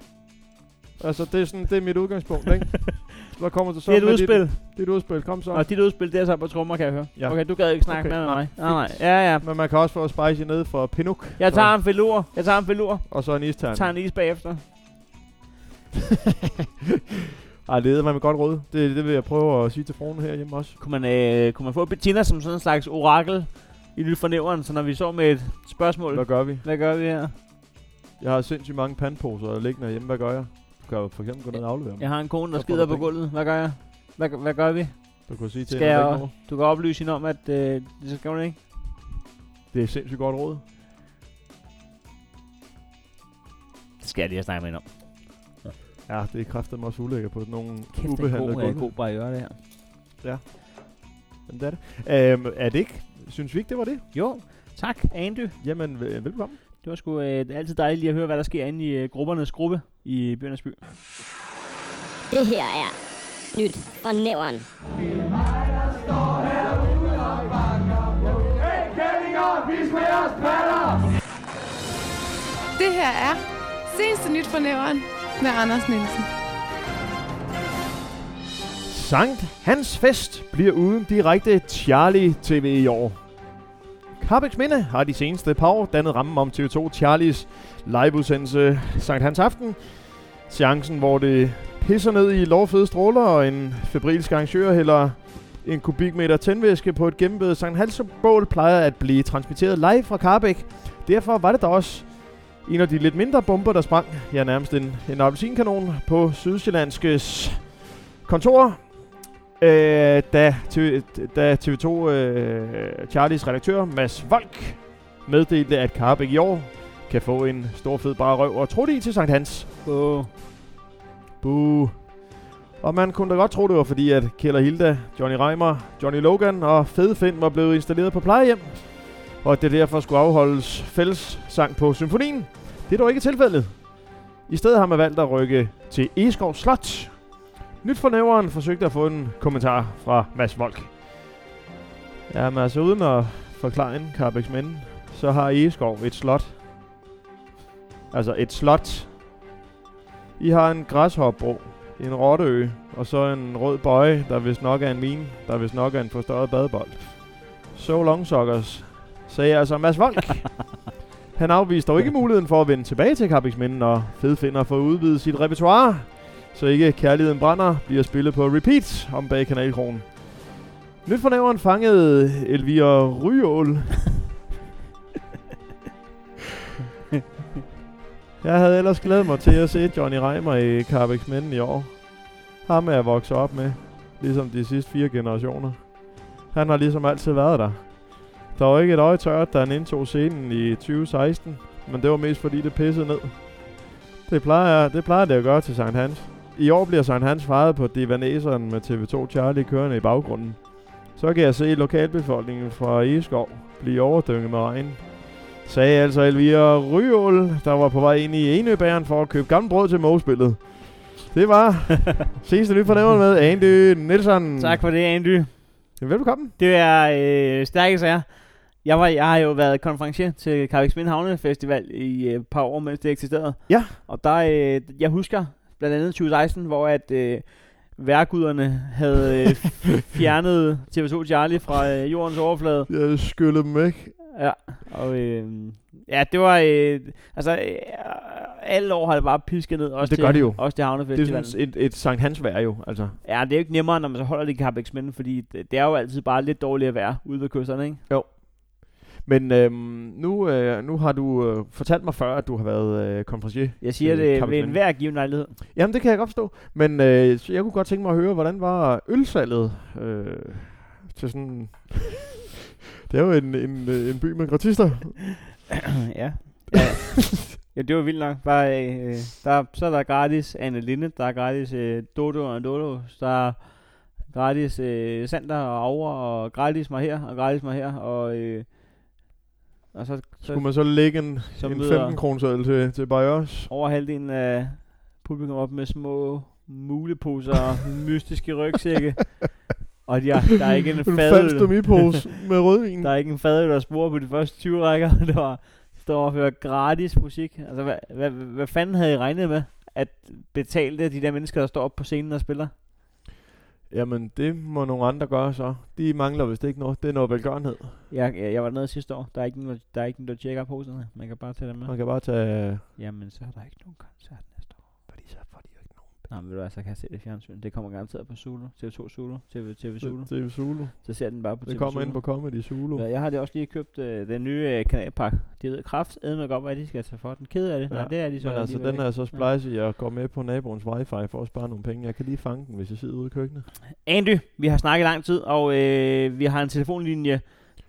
Altså, det er, sådan, det er mit udgangspunkt, ikke? Hvad kommer du så Det er et med udspil. Dit, dit udspil, kom så. Og dit udspil, det er så på trommer, kan jeg høre. Ja. Okay, du gad ikke snakke Okay, med nej, mig. Nej, nej. Ja, ja. Men man kan også få spicy ned for Pinuk. Jeg tager en filur. Jeg tager en filur. Og så en isterning. Tager en is bagefter. Ej, det man godt råd. Det, det vil jeg prøve at sige til fruen herhjemme også. Kunne man, øh, kunne man få Bettina som sådan en slags orakel i lille fornævren, så når vi så med et spørgsmål, Hvad gør vi? hvad gør vi her? Jeg har sindssygt mange pandposer liggende hjemme. Hvad gør jeg? Du kan jo for eksempel gå ned og aflevere dem. Jeg har en kone, der Så skider på penge. gulvet. Hvad gør jeg? Hvad, hvad gør vi? Du kan sige til Skal hende, jeg, du kan oplyse hende om, at øh, det skal hun ikke. Det er sindssygt godt råd. Det skal jeg lige have snakket med hende om. Ja, det er kraftigt også ulækkert på nogle Kæft, det er ubehandlede god, øh, gulve. god barriere, det her. Jamen, det er det. Øhm, er det ikke? Synes vi ikke, det var det? Jo, tak, Andy. Jamen, vel- velkommen. Det var sgu øh, altid dejligt lige at høre, hvad der sker inde i øh, gruppernes gruppe i Bjørnes By. Det her er nyt fra næveren. Det her er seneste nyt fra næveren med Anders Nielsen. Sankt Hans Fest bliver uden direkte Charlie TV i år. Carbex Minde har de seneste par år dannet rammen om TV2 Charlies liveudsendelse Sankt Hans Aften. Chancen, hvor det pisser ned i lovfede stråler, og en febrilsk arrangør hælder en kubikmeter tændvæske på et gennembedet Sankt Hans bål, plejer at blive transmitteret live fra Carbæk. Derfor var det da også en af de lidt mindre bomber, der sprang, ja nærmest en, en appelsinkanon på Sydsjællandskes kontor, øh, da, TV, da TV2 øh, Charlies redaktør Mads Volk meddelte, at Carbæk i år kan få en stor fed bare røv og trutte i til Sankt Hans. Åh. Buh. Og man kunne da godt tro, det var fordi, at Kjell og Hilda, Johnny Reimer, Johnny Logan og Fed Finn var blevet installeret på plejehjem, og at det derfor skulle afholdes fællessang på symfonien. Det er dog ikke tilfældet. I stedet har man valgt at rykke til Eskov Slot. Nyt for næveren forsøgte at få en kommentar fra Mads Volk. Ja, men altså uden at forklare en Carbex mænd, så har Eskov et slot. Altså et slot. I har en græshopbro, en rotteø, og så en rød bøje, der vist nok er en mine, der vist nok er en forstørret badebold. So long suckers, sagde altså Mads Volk. Han afviste dog ikke muligheden for at vende tilbage til Carbingsminden og Fedfinder for at udvide sit repertoire, så ikke Kærligheden Brænder bliver spillet på repeat om bag kanalkronen. Nyt for nævren fangede Elvira Ryål. Jeg havde ellers glædet mig til at se Johnny Reimer i Carbex i år. Ham er jeg vokset op med, ligesom de sidste fire generationer. Han har ligesom altid været der. Der var ikke et øje tørt, da han indtog scenen i 2016, men det var mest fordi det pissede ned. Det plejer, det plejer det at gøre til Sankt Hans. I år bliver Sankt Hans fejret på Divaneseren med TV2 Charlie kørende i baggrunden. Så kan jeg se lokalbefolkningen fra Egeskov blive overdynget med regn. Sagde altså Elvira Ryål, der var på vej ind i Enøbæren for at købe gammelt brød til målspillet. Det var sidste nyt fornævner med Andy Nielsen. Tak for det, Andy. Velkommen. Det er øh, stærke sager. Jeg, var, jeg har jo været konferencier til Carbex Mind Havne Festival i et par år, mens det eksisterede. Ja. Og der, øh, jeg husker blandt andet 2016, hvor at øh, værguderne havde øh, fjernet TV2 Charlie fra øh, jordens overflade. Jeg skyllede dem væk. Ja, og øh, ja, det var, øh, altså, øh, alle år har det bare pisket ned. Også Det til, gør det jo. Også til Det er Havnefestivalen. et, et Sankt Hans vejr jo, altså. Ja, det er jo ikke nemmere, når man så holder det i Carbex fordi det, det, er jo altid bare lidt dårligt at være ude ved kysterne, ikke? Men øhm, nu, øh, nu har du øh, fortalt mig før, at du har været øh, konferencier. Jeg siger det ved enhver given lejlighed. Jamen, det kan jeg godt forstå. Men øh, jeg kunne godt tænke mig at høre, hvordan var ølsalget øh, til sådan... det er jo en, en, øh, en by med gratister. ja. ja. ja, det var vildt nok. Bare, øh, der, så er der gratis Anne Linde, der er gratis øh, Dodo og Dodo, der er gratis øh, Sander og Aura, og gratis mig her, og gratis mig her, og, øh, og så, så Skulle man så lægge en, så en møder- 15 kroner til, til Bajos? over halvdelen af publikum op med små muleposer og mystiske rygsække. Og de har, der er ikke en En fadøl. dumipose med rødvin. Der er ikke en fadøl, der sporer på de første 20 rækker. Det var står og hører gratis musik. Altså, hvad, hvad, hvad fanden havde I regnet med? At betale det, de der mennesker, der står op på scenen og spiller? Jamen, det må nogle andre gøre så. De mangler vist ikke noget. Det er noget velgørenhed. Jeg, jeg, jeg var nede sidste år. Der er ikke nogen, der, er ikke nogen, der tjekker poserne. Man kan bare tage dem med. Man kan bare tage... Jamen, så er der ikke nogen koncert næste år. Fordi så får Nå, men ved du hvad, så kan jeg se det i fjernsyn. Det kommer garanteret på Zulu. TV2 Zulu. TV, TV Zulu. Det er Zulu. Så ser den bare på Det TV kommer Zulu. ind på Comedy Zulu. Ja, jeg har det også lige købt øh, den nye øh, kanalpakke. De ved kraft med godt, hvad de skal tage for den. Ked af det. Ja. Nej, det er de så Men altså, den er så splice, jeg går med på naboens wifi for at spare nogle penge. Jeg kan lige fange den, hvis jeg sidder ude i køkkenet. Andy, vi har snakket lang tid, og øh, vi har en telefonlinje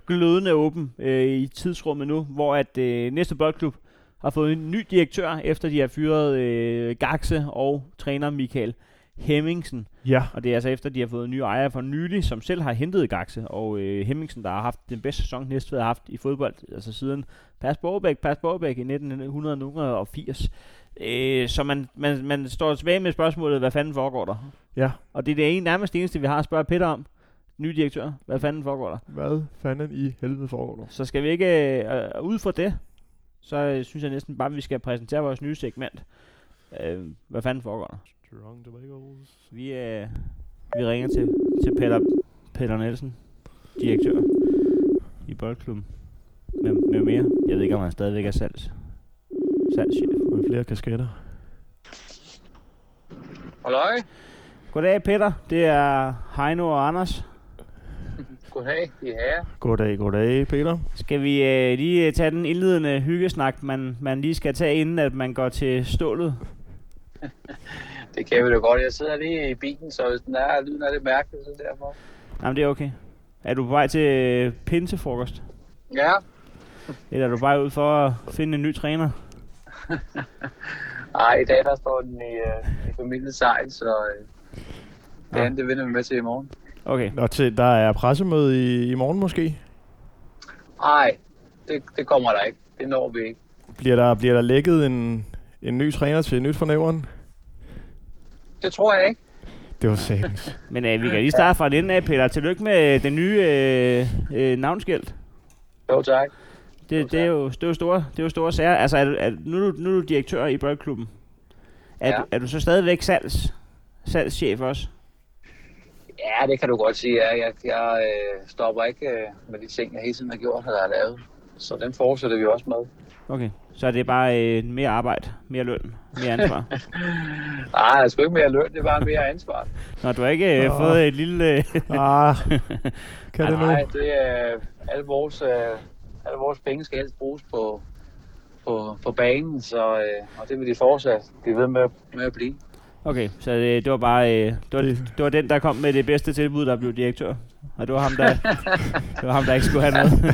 glødende åben øh, i tidsrummet nu, hvor at øh, næste boldklub har fået en ny direktør, efter de har fyret øh, Gaxe og træner Michael Hemmingsen. Ja. Og det er altså efter, de har fået nye ejere for nylig, som selv har hentet Gaxe. Og øh, Hemmingsen, der har haft den bedste sæson, Næstved har haft i fodbold, altså siden Pas Borgebæk, Pas Borgebæk i 1980. Øh, så man, man, man står tilbage med spørgsmålet, hvad fanden foregår der? Ja. Og det er det ene nærmest eneste, vi har at spørge Peter om. Ny direktør. Hvad fanden foregår der? Hvad fanden i helvede foregår der? Så skal vi ikke... Øh, ud fra det, så øh, synes jeg næsten bare, at vi skal præsentere vores nye segment. Øh, hvad fanden foregår der? Strong tomatoes. Vi, øh, vi ringer til, til Peter, Peter Nielsen, direktør i boldklubben. Med, med mere. Jeg ved ikke, om han stadigvæk er salgs, salgschef. Med flere kasketter. Halløj. Goddag, Peter. Det er Heino og Anders. Goddag, de her. Goddag, goddag, Peter. Skal vi øh, lige øh, tage den indledende hyggesnak, man, man lige skal tage, inden at man går til stålet? Det kan vi da godt. Jeg sidder lige i bilen, så hvis den er, lyden er lidt mærkelig, så derfor. Jamen, det er okay. Er du på vej til øh, pinsefrokost? Ja, Eller er du bare ud for at finde en ny træner? Ej, i dag der står den i, uh, i familiens sejl, så uh, det andet, det vender vi med til i morgen. Okay. Nå, til, der er pressemøde i, i morgen måske. Ej, det, det kommer der ikke. Det når vi ikke. Bliver der, bliver der lækket en, en ny træner til nyt for nævren? Det tror jeg ikke. Det var satans. Men øh, vi kan lige starte fra den af, Peter. Tillykke med øh, den nye øh, øh, navnskilt. Jo, tak. Det, det, er jo, det, er jo store, det er jo store sager. Altså, er, du- er, nu, er du, nu er du direktør i boldklubben. Er, Ja. du, er du så stadigvæk salgs, salgschef også? Ja, det kan du godt sige. Ja. Jeg, jeg øh, stopper ikke øh, med de ting, jeg hele tiden har gjort, eller har lavet. Så den fortsætter vi også med. Okay, så er det bare øh, mere arbejde, mere løn, mere ansvar. Nej, er sgu ikke mere løn, det er bare mere ansvar. Nå, du har ikke øh, fået et lille... Øh, ah, kan det nu? Nej, det er alle vores, øh, alle vores penge skal helst bruges på, på, på banen, så, øh, og det vil de fortsat blive ved med, med at blive. Okay, så det, det var bare... Øh, det, var, det var den, der kom med det bedste tilbud, der blev direktør. Og det var ham, der, det var ham, der ikke skulle have noget.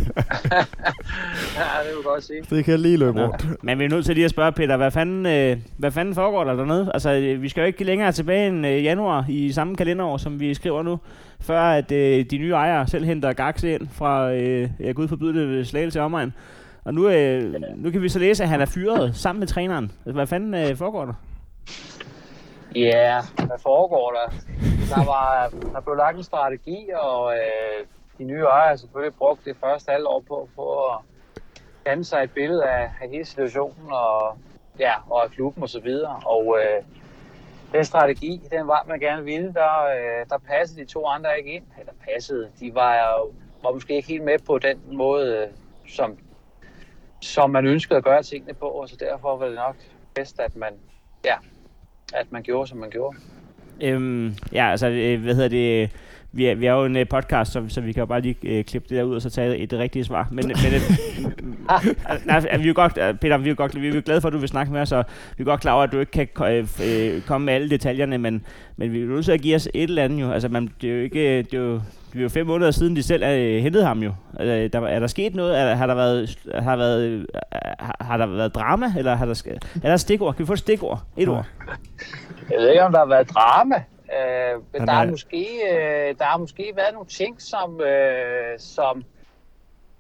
ja, det vil godt sige. Det kan jeg lige løbe Nå. rundt. Men vi er nødt til lige at spørge, Peter, hvad fanden, øh, hvad fanden foregår der dernede? Altså, øh, vi skal jo ikke længere tilbage end øh, januar i samme kalenderår, som vi skriver nu, før at øh, de nye ejere selv henter Gaxe ind fra, øh, jeg gud forbyde det, Slagelse omegn. Og nu, øh, nu kan vi så læse, at han er fyret sammen med træneren. Altså, hvad fanden øh, foregår der? Ja, hvad foregår der? Der, var, der blev lagt en strategi, og øh, de nye ejere har selvfølgelig brugt det første halvår på, på at danne sig et billede af, af hele situationen og, ja, og af klubben og så videre. Og øh, den strategi, den var, man gerne ville, der, øh, der passede de to andre ikke ind. Eller passede, de var, var måske ikke helt med på den måde, øh, som, som man ønskede at gøre tingene på, og så derfor var det nok bedst, at man, ja, at man gjorde, som man gjorde. Øhm, ja, altså, øh, hvad hedder det? Øh, vi er, vi er jo en øh, podcast, så, så vi kan jo bare lige øh, klippe det der ud og så tage et rigtigt svar. Men, øh, men øh, nej, vi er jo godt, øh, Peter, vi er jo godt, vi er jo glade for, at du vil snakke med os, og vi er godt klar over, at du ikke kan øh, øh, komme med alle detaljerne, men, men vi er jo nødt til at give os et eller andet jo. Altså, man, det er jo ikke, det er jo, det er jo fem måneder siden, de selv øh, hentede ham jo. Altså, der, er der sket noget? Er, har der været, har, været, øh, har, har der været drama, eller har der, er der stikord? Kan vi få et stikord? Et ord. Jeg ved ikke, om der har været drama, øh, men Han der, er er- måske, øh, der har måske været nogle ting, som, øh, som,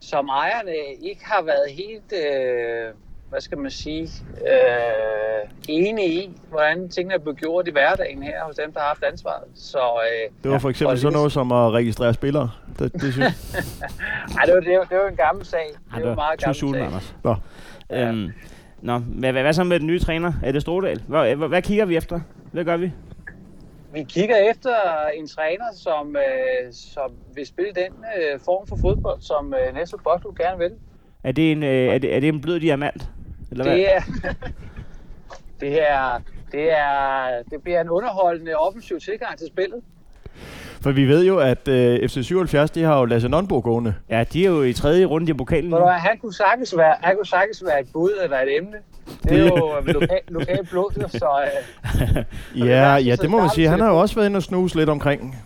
som ejerne ikke har været helt, øh, hvad skal man sige, øh, enige i, hvordan tingene er blevet gjort i hverdagen her hos dem, der har haft ansvaret. Så, øh, Det var for eksempel og sådan noget som at registrere spillere. Det, det synes Ej, det var, det, var, det var en gammel sag. Det Ej, var en meget gammel sag. Anders. Nå. Øhm, nå, hvad, hvad, hvad så med den nye træner? Er det Strodal? Hvad, hvad, hvad kigger vi efter? Hvad gør vi? Vi kigger efter en træner, som, øh, som vil spille den øh, form for fodbold, som øh, Næstved Boldklub gerne vil. Er det en, øh, er det, er det en blød diamant? Eller hvad? Det er, det er, det er, det bliver en underholdende offensiv tilgang til spillet. For vi ved jo, at øh, FC 77, de har jo Lasse Nonbo gående. Ja, de er jo i tredje runde i pokalen. Hvad, Han kunne sagtens være, han kunne sagtens være et bud eller et emne. Det er jo øh, lokal, lokal blod, så øh, Ja, er ja, så det må man sige. Han har det. jo også været inde og snuse lidt omkring. han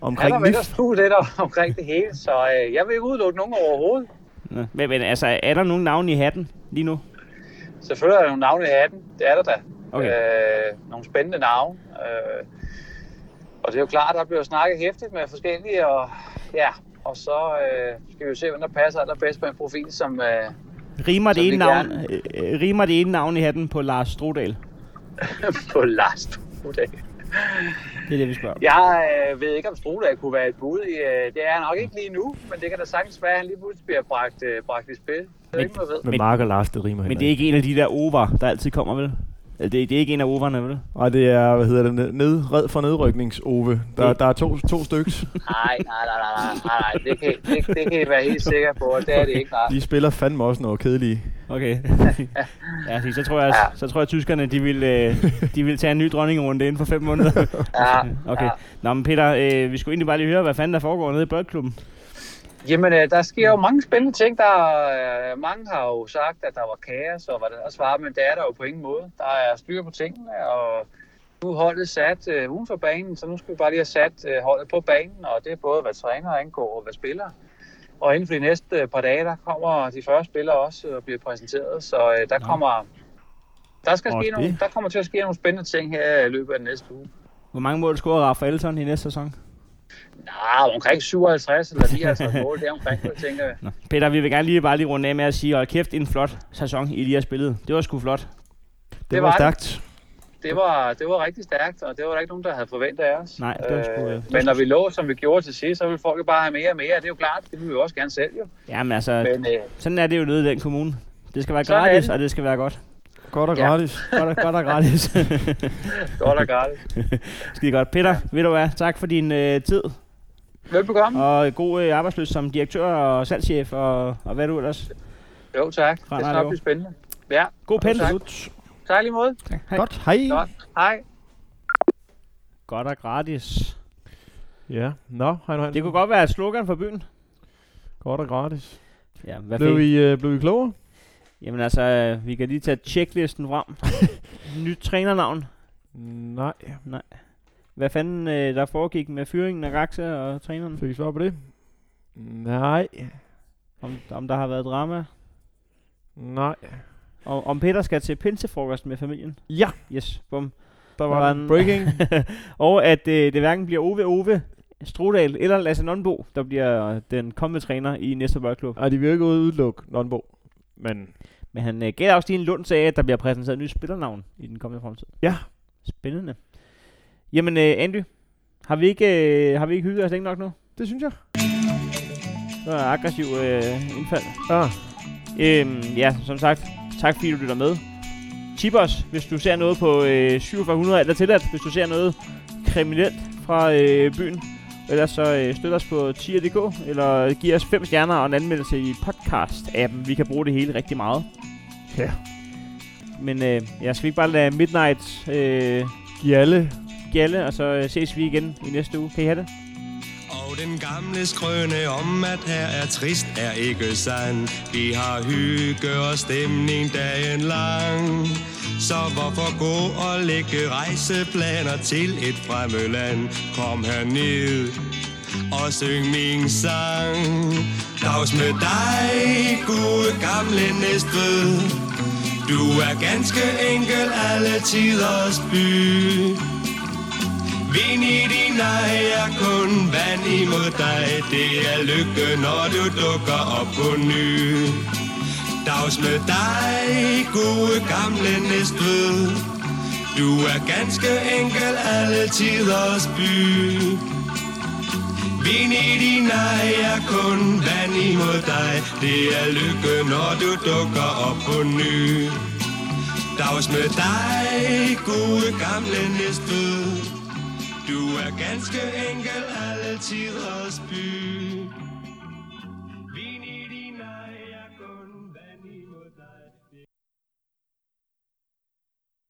Omkring var ved NIF. at stue lidt om- omkring det hele. Så øh, jeg vil ikke udelukke nogen overhovedet. Nå, Men, men altså, er der nogen navne i hatten lige nu? Selvfølgelig er der nogle navne i hatten. Det er der da. Okay. Øh, nogle spændende navne. Øh, og det er jo klart, der bliver snakket hæftigt med forskellige. Og, ja, og så øh, skal vi jo se, hvem der passer allerbedst på en profil, som... Øh, Rimer Så det, ene navn, gerne- øh, rimer det ene navn i hatten på Lars Strodal? på last. Det er det, vi spørger. om. Jeg øh, ved ikke, om Strudal kunne være et bud. I, øh, det er han nok ikke lige nu, men det kan da sagtens være, at han lige pludselig bliver bragt, øh, bragt i spil. Det er ikke, Men- Mark og Lars, det rimer Men det er ikke en af de der over, der altid kommer, vel? Det, det er ikke en af overne, vel? Og det er, hvad hedder det, ned, red for nedryknings-Ove. Der, der er to, to styks. Nej, nej, nej, nej, nej, nej, det kan, det, det kan I være helt sikker på, at det er det ikke. Nej. De spiller fandme også noget kedelige. Okay. ja, så tror jeg, så tror jeg, at tyskerne, de vil, øh, de vil tage en ny dronningerunde inden for fem måneder. Ja, okay. ja. Nå, men Peter, øh, vi skulle egentlig bare lige høre, hvad fanden der foregår nede i boldklubben. Jamen, øh, der sker jo mange spændende ting. Der, øh, mange har jo sagt, at der var kaos og hvad det også var, men det er der jo på ingen måde. Der er styr på tingene, og nu er holdet sat øh, uden for banen, så nu skal vi bare lige have sat øh, holdet på banen, og det er både hvad træner angår og hvad spillere. Og inden for de næste øh, par dage, der kommer de første spillere også og bliver præsenteret, så øh, der kommer... Der, skal Og ske nogle, det- der kommer til at ske nogle spændende ting her i løbet af den næste uge. Hvor mange mål scorer Rafael Elton i næste sæson? Nej, omkring 57 eller 59 mål, det er omkring, det tænker jeg. Nå. Peter, vi vil gerne lige bare lige runde af med at sige, hold kæft, en flot sæson, I lige har spillet. Det var sgu flot. Det, Det var stærkt. Det var, det var rigtig stærkt, og det var der ikke nogen, der havde forventet af os. Nej, det var sgu, øh, var men når vi lå, som vi gjorde til sidst, så ville folk bare have mere og mere. Det er jo klart, det vil vi jo også gerne selv jo. Jamen altså, Men øh, sådan er det jo nede i den kommune. Det skal være gratis, det. og det skal være godt. Godt og Ja. gratis. Godt og, godt og gratis. godt og gratis. Skide godt. Peter, ved du hvad? Tak for din øh, tid. Velbekomme. Og god øh, arbejdsløs som direktør og salgschef og, og hvad du ellers. Jo, tak. Det Render skal lov. nok blive spændende. Ja, God pendel. tak. tak lige måde. Hej. Godt, hej. Godt. Hej. Godt og gratis. Ja, nå, Heino Hansen. Det kunne godt være slogan for byen. Godt og gratis. Ja, hvad Blev? I, øh, blev I klogere? Jamen altså, øh, vi kan lige tage checklisten frem. Nyt trænernavn. Nej. Hvad fanden øh, der foregik med fyringen af Raxa og træneren? Fik I svar på det? Nej. Om, om der har været drama. Nej. Og, om Peter skal til pinsefrokost med familien. Ja, Yes, bum. der Der var, var en breaking. og at øh, det hverken bliver Ove Ove Strudal eller Lasse Nonbo, der bliver den kommende træner i næste boldklub. Ej, de vil ikke udelukke Nonbo. Men Men han øh, gav også lige en lund til, at der bliver præsenteret et nyt spillernavn i den kommende fremtid. Ja. Spændende. Jamen, øh, Andy, har vi ikke, øh, har vi ikke hygget os længe nok nu? det synes jeg. Det var en aggressiv øh, indfald. Ja. Øhm, ja, som sagt, tak fordi du lytter med. Tip os, hvis du ser noget på øh, 4700 eller tilladt, hvis du ser noget kriminelt fra øh, byen. Ellers så øh, støt os på tier.dk, eller giv os 5 stjerner og en anmeldelse i podcast-appen. Vi kan bruge det hele rigtig meget. Ja. Men øh, jeg skal vi ikke bare lade Midnight øh, Gjalle. og så øh, ses vi igen i næste uge. Kan I have det? Og den gamle skrøne om, at her er trist, er ikke sand. Vi har hygge og stemning dagen lang. Så hvorfor gå og lægge rejseplaner til et fremmed land? Kom herned og syng min sang. Dags med dig, gode gamle Næstved. Du er ganske enkel alle tiders by. Vind i din ej er kun vand imod dig. Det er lykke, når du dukker op på ny. Dags med dig, gode gamle Næstved. Du er ganske enkel alle tiders by. Vind i din ej er kun vand imod dig. Det er lykke, når du dukker op på ny. Dags med dig, gode gamle Næstved du er ganske enkel alle tiders by.